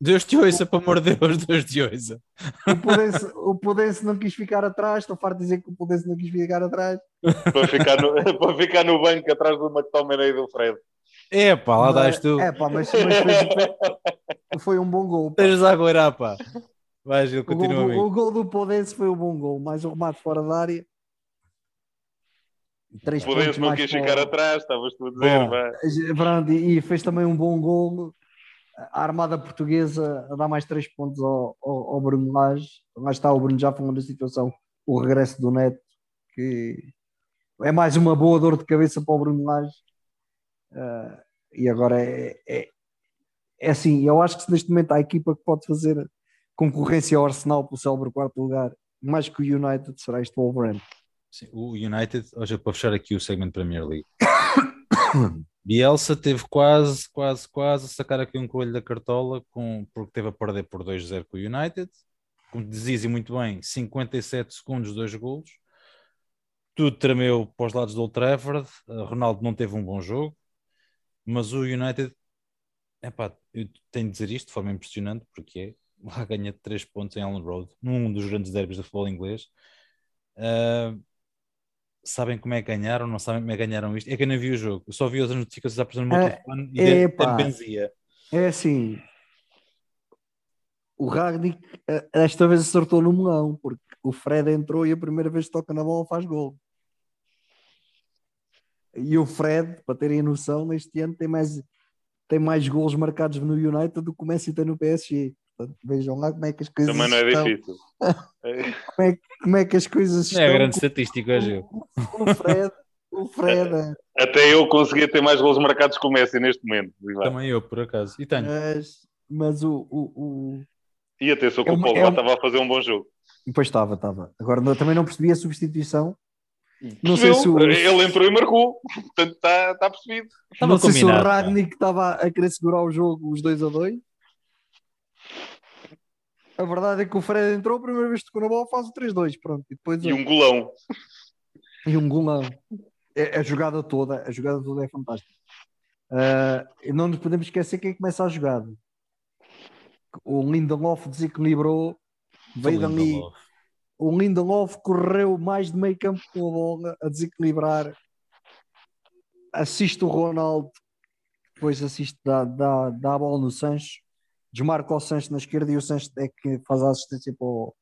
Deus te ouça, pelo amor de Deus, Deus te ouça. O Pudense, o Pudense não quis ficar atrás, estou farto de dizer que o Pudense não quis ficar atrás. para, ficar no, para ficar no banco atrás do McTominay e do Fred. É pá, lá dás tu. É pá, mas, mas foi, foi, um bom gol. Tens a aguardar, pá. Vai, Gil, continua. O gol, o gol do Pudense foi um bom gol, mais um remate fora da área. Três Podense não quis ficar atrás, estavas tu a dizer. Bom, e fez também um bom gol. A Armada Portuguesa a dar mais três pontos ao, ao, ao Bruno Lage. Lá está o Bruno já falando da situação, o regresso do Neto, que é mais uma boa dor de cabeça para o Bruno Lage. Uh, e agora é, é, é assim, eu acho que neste momento há a equipa que pode fazer concorrência ao Arsenal pelo célebre quarto lugar, mais que o United será este Wolverhampton. Sim, o United, hoje para fechar aqui o segmento Premier League. Bielsa teve quase, quase, quase a sacar aqui um coelho da cartola com, porque teve a perder por 2-0 com o United. Como dizia muito bem, 57 segundos, dois golos. Tudo tremeu para os lados do Old Trafford. Ronaldo não teve um bom jogo, mas o United, epá, eu tenho de dizer isto de forma impressionante, porque é, lá ganha 3 pontos em Allen Road, num dos grandes derbys do futebol inglês. Uh, sabem como é que ganharam, não sabem como é que ganharam isto. É que eu não vi o jogo, eu só vi as notificações aparecendo no meu é, telefone e é, de, benzia. É assim, o Ragnick eh, esta vez acertou no melão, porque o Fred entrou e a primeira vez que toca na bola faz gol. E o Fred, para terem noção, neste ano tem mais, tem mais gols marcados no United do que o Messi tem no PSG. Portanto, vejam lá como é que as coisas Também não é estão. difícil. como, é, como é que as coisas estão. É grande estatística hoje. O Fred, o Fred. É. Até eu conseguia ter mais gols marcados com o Messi neste momento. Também eu, por acaso. E tenho. Mas, mas o, o, o... E atenção que é o Paulo é estava a fazer um bom jogo. Pois estava, estava. Agora também não percebi a substituição. Não sei se o... Ele entrou e marcou, portanto está tá percebido. Não sei se o Ragnick estava a querer segurar o jogo, os 2 a 2 a verdade é que o Fred entrou, a primeira vez que tocou na bola, faz o 3-2, pronto. E, depois, e um golão. E um golão. É, a jogada toda, a jogada toda é fantástica. Uh, não nos podemos esquecer quem começa a jogada. O Lindelof desequilibrou, veio dali. O Lindelof correu mais de meio campo com a bola a desequilibrar. Assiste o Ronaldo, depois assiste, dá, dá, dá a bola no Sancho desmarca o Sancho na esquerda e o Sancho é que faz a assistência para o,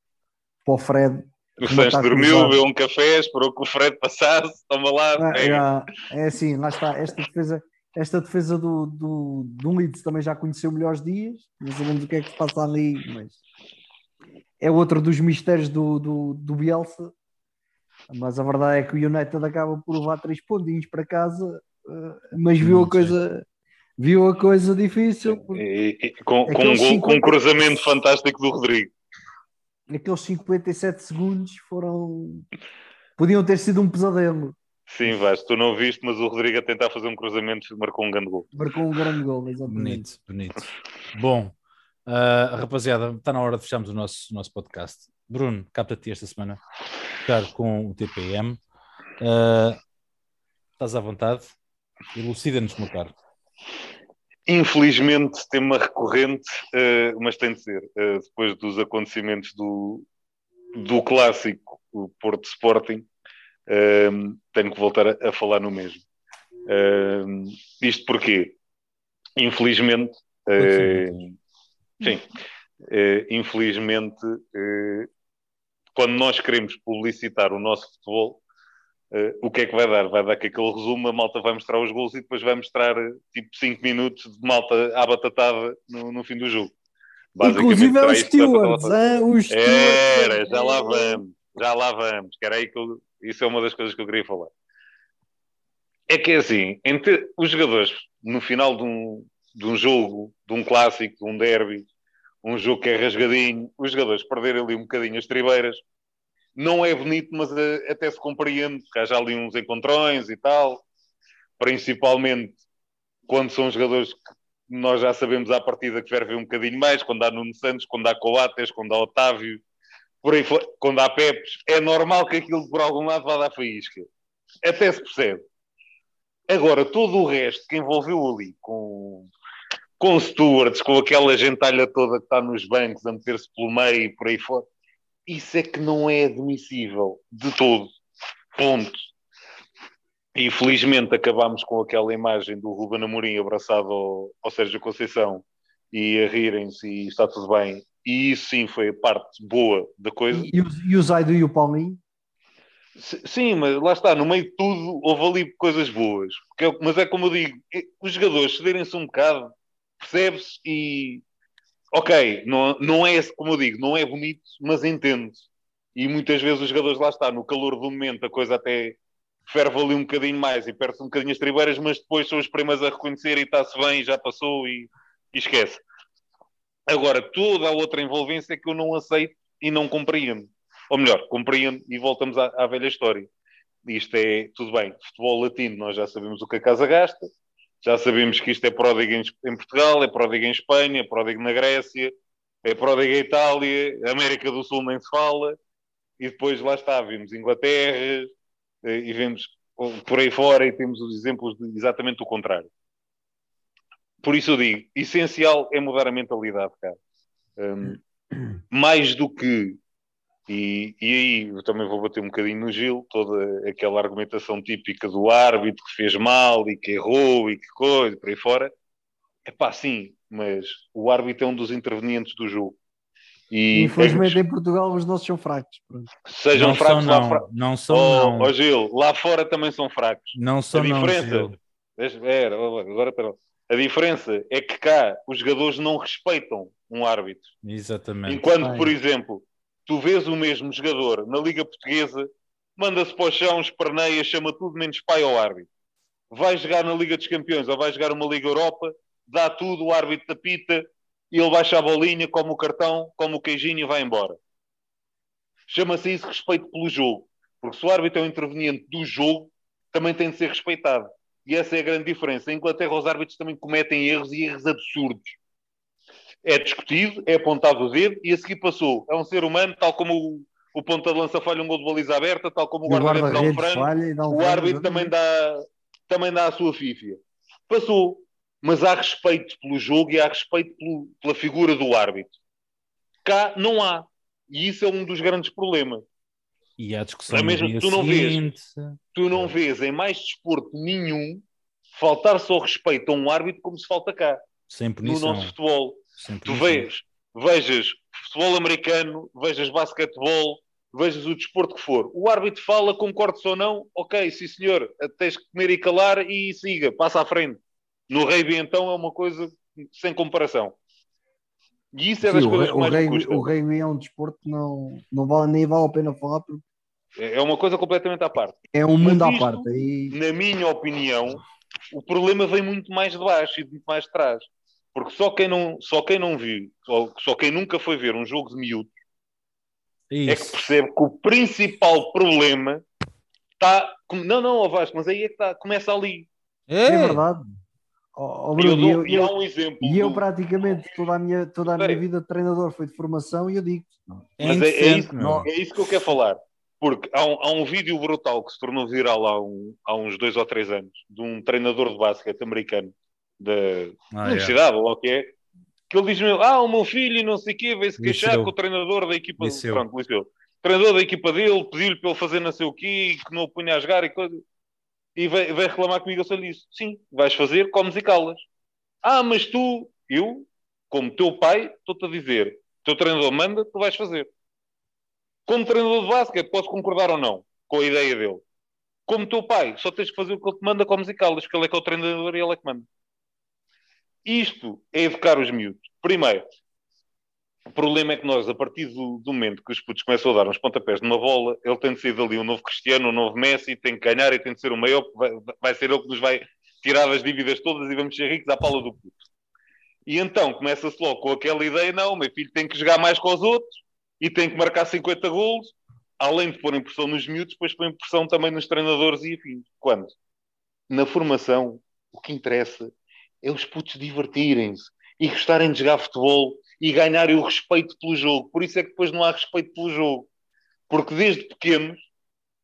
para o Fred. O Sancho dormiu, bebeu um café, esperou que o Fred passasse, toma lá. Ah, é, é, assim, lá está. Esta defesa, esta defesa do, do, do Leeds também já conheceu melhores dias, não sabemos o que é que se passa ali, mas é outro dos mistérios do, do, do Bielsa. Mas a verdade é que o United acaba por levar três pontinhos para casa, eh, mas viu a coisa, viu a coisa difícil. E, e, com, com, um, 50... com um cruzamento fantástico do Rodrigo. Aqueles 57 segundos foram. podiam ter sido um pesadelo. Sim, Vasco, tu não viste, mas o Rodrigo a tentar fazer um cruzamento marcou um grande gol. Marcou um grande gol, exatamente. Bonito, bonito. Bom, uh, rapaziada, está na hora de fecharmos o nosso, nosso podcast. Bruno, capta-te esta semana, ficar com o TPM. Uh, ah, estás à vontade, elucida-nos, meu caro. Infelizmente, tema recorrente, uh, mas tem de ser, uh, depois dos acontecimentos do, do clássico, o Porto Sporting, uh, tenho que voltar a, a falar no mesmo. isto porque, infelizmente, sim, infelizmente, quando nós queremos publicitar o nosso futebol, Uh, o que é que vai dar? Vai dar que aquele resumo, a malta vai mostrar os gols e depois vai mostrar tipo 5 minutos de malta à batatada no, no fim do jogo. Inclusive é os stewards, os stewards. Era, já lá vamos, já lá vamos, que era aí que eu, isso é uma das coisas que eu queria falar. É que é assim, entre os jogadores, no final de um, de um jogo, de um clássico, de um derby, um jogo que é rasgadinho, os jogadores perderem ali um bocadinho as tribeiras, não é bonito, mas eh, até se compreende, porque há já ali uns encontrões e tal, principalmente quando são jogadores que nós já sabemos à partida que fervem um bocadinho mais, quando há Nuno Santos, quando há Coates, quando há Otávio, por aí, quando há Pepes, é normal que aquilo por algum lado vá dar faísca. Até se percebe. Agora, todo o resto que envolveu ali com, com stewards, com aquela gentalha toda que está nos bancos a meter-se pelo meio e por aí fora, isso é que não é admissível de todo. Ponto. E felizmente acabámos com aquela imagem do Ruben Amorim abraçado ao, ao Sérgio Conceição e a rirem-se e está tudo bem. E isso sim foi a parte boa da coisa. E, e o Zaido e o Paulinho? Sim, mas lá está, no meio de tudo houve ali coisas boas. Porque, mas é como eu digo, os jogadores cederem-se um bocado, percebe-se e ok, não, não é, como eu digo, não é bonito, mas entendo. E muitas vezes os jogadores lá está, no calor do momento, a coisa até ferve ali um bocadinho mais e perde-se um bocadinho as tribeiras, mas depois são os primeiros a reconhecer e está-se bem, já passou e, e, esquece. Agora, toda a outra envolvência é que eu não aceito e não compreendo. Ou melhor, compreendo e voltamos à, à velha história. Isto é, tudo bem, futebol latino, nós já sabemos o que a casa gasta, já sabemos que isto é pródigo em, Portugal, é pródigo em Espanha, é pródigo na Grécia, é pródigo em Itália, América do Sul nem se fala, e depois lá está, vimos Inglaterra eh, e vemos por aí fora e temos os exemplos de exatamente o contrário. Por isso eu digo, essencial é mudar a mentalidade, cara. Um, mais do que e, e aí eu também vou bater um bocadinho no Gil, toda aquela argumentação típica do árbitro que fez mal e que errou e que coisa, por aí fora. É pá, sim, mas o árbitro é um dos intervenientes do jogo. E Infelizmente é... em Portugal os nossos são fracos. Pronto. Sejam não fracos são, lá fora. Não são, oh, não. Oh, Gil, lá fora também são fracos. Não são, a diferença, não, espera, agora, pera. A diferença é que cá os jogadores não respeitam um árbitro. Exatamente. Enquanto, Ai. por exemplo, tu vês o mesmo jogador na Liga Portuguesa, manda-se para o chão, esperneia, chama tudo menos pai ao árbitro. Vai jogar na Liga dos Campeões ou vai jogar uma Liga Europa, dá tudo, o árbitro tapita, e ele baixa a bolinha, como o cartão, como o queijinho e vai embora. Chama-se isso respeito pelo jogo. Porque se o árbitro é um interveniente do jogo, também tem de ser respeitado. E essa é a grande diferença. Em Inglaterra, os árbitros também cometem erros e erros absurdos é discutido, é apontado o dedo e a seguir passou. É um ser humano, tal como o, o ponta de lança falha um gol de baliza aberta, tal como o guarda-redes dá um frango, o árbitro também dá, também dá a sua fífia. Passou, mas há respeito pelo jogo e há respeito pelo, pela figura do árbitro. Cá não há. E isso é um dos grandes problemas. E a discussão é mesmo tu não vês, tu não vês em mais desporto nenhum faltar só respeito a um árbitro como se falta cá. Sem punição. No nosso futebol. Tu vês, vejas futebol americano, vejas basquetebol, vejas o desporto que for. O árbitro fala, concordes ou não, ok, sim senhor, tens que comer e calar e siga, passa à frente. No rugby, então, é uma coisa sem comparação. E isso é das Sim, coisas o, que mais o rugby, O rugby é um desporto que não, não vale, nem vale a pena falar porque é, é uma coisa completamente à parte. É um mundo isto, à parte. E... Na minha opinião, o problema vem muito mais de baixo e muito mais de trás. Porque só quem não, só quem não viu, só, só quem nunca foi ver um jogo de miúdos, é que percebe que o principal problema está. Não, não, Vasco, mas aí é que está, começa ali. É, é verdade. Oh, Bruno, e, eu, dou, e eu, um exemplo. E eu, praticamente, toda a minha, toda a minha vida de treinador foi de formação e eu digo. Mas é, é, isso, é isso que eu quero falar. Porque há um, há um vídeo brutal que se tornou viral há, um, há uns dois ou três anos de um treinador de basquete americano da ah, universidade, ou o que é, que ele diz-me, ah, o meu filho não sei o quê, veio-se queixar com o treinador da equipa, Liceu. pronto, Liceu. O treinador da equipa dele pediu-lhe para ele fazer não sei o quê, que não o punha a jogar e coisa. E vai, vai reclamar comigo, eu só lhe disse, sim, vais fazer, comes e calas. Ah, mas tu, eu, como teu pai, estou-te a dizer, teu treinador manda, tu vais fazer. Como treinador de basquete, posso concordar ou não com a ideia dele. Como teu pai, só tens que fazer o que ele te manda, comes e calas, porque ele é que é o treinador e ele é que manda. Isto é educar os miúdos. Primeiro, o problema é que nós, a partir do, do, momento que os putos começam a dar uns pontapés numa bola, ele tem de ser ali um novo Cristiano, um novo Messi, tem que ganhar e tem de ser o maior, vai, vai ser ele que nos vai tirar as dívidas todas e vamos ser ricos à pala do puto. E então começa-se logo com aquela ideia: não, meu filho tem que jogar mais com os outros, e tem que marcar 50 golos, além de pôr impressão nos miúdos, depois põe impressão também nos treinadores e afins. Quando? Na formação, o que interessa é os putos divertirem-se e gostarem de jogar futebol e ganharem o respeito pelo jogo. Por isso é que depois não há respeito pelo jogo. Porque desde pequenos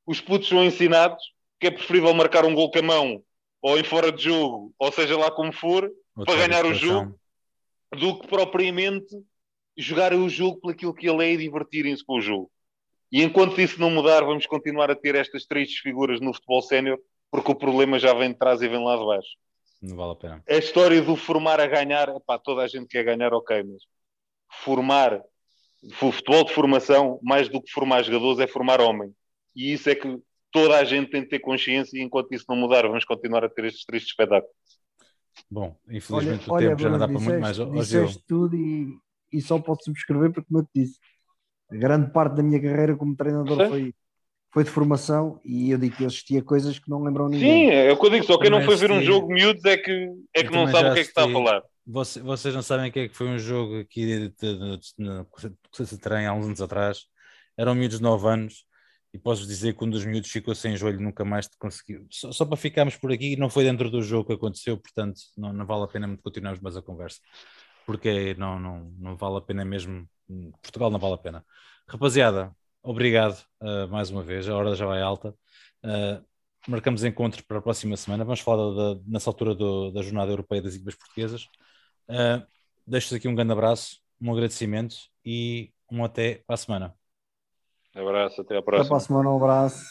os putos são ensinados que é preferível marcar um gol com a mão ou em fora de jogo, ou seja lá como for, Outra para ganhar o jogo, do que propriamente jogarem o jogo pelo aquilo que ele é e divertirem-se com o jogo. E enquanto isso não mudar, vamos continuar a ter estas três figuras no futebol sénior, porque o problema já vem de trás e vem lá de baixo. Não vale a pena. A história do formar a ganhar, pá, toda a gente quer ganhar, ok, mas formar, o futebol de formação, mais do que formar jogadores, é formar homem. E isso é que toda a gente tem de ter consciência e enquanto isso não mudar, vamos continuar a ter estes tristes espetáculos. Bom, infelizmente olha, o tempo olha, já não dá para muito mais. Disseste tudo e e só posso subscrever porque, como eu te disse, a grande parte da minha carreira como treinador foi, foi de formação e eu digo que assistia coisas que não lembram ninguém. Sim, é o que eu digo, só quem não foi ver um jogo miúdos é que, é que não sabe o que é que está a falar. Vocês, vocês não sabem o que é que foi um jogo aqui de, de, de, de, de trem há uns anos atrás. Eram miúdos de 9 anos e posso dizer que um dos miúdos ficou sem joelho, nunca mais conseguiu. Só, só, para ficarmos por aqui, não foi dentro do jogo que aconteceu, portanto não, não vale a pena continuarmos mais a conversa porque não, não, não vale a pena mesmo. Portugal não vale a pena. Rapaziada, obrigado uh, mais uma vez. A hora já vai alta. Uh, marcamos encontro para a próxima semana. Vamos falar da, nessa altura do, da Jornada Europeia das Equipas Portuguesas. Uh, Deixo-vos aqui um grande abraço, um agradecimento e um até para a semana. Um abraço, até a próxima. Até para a semana, um abraço.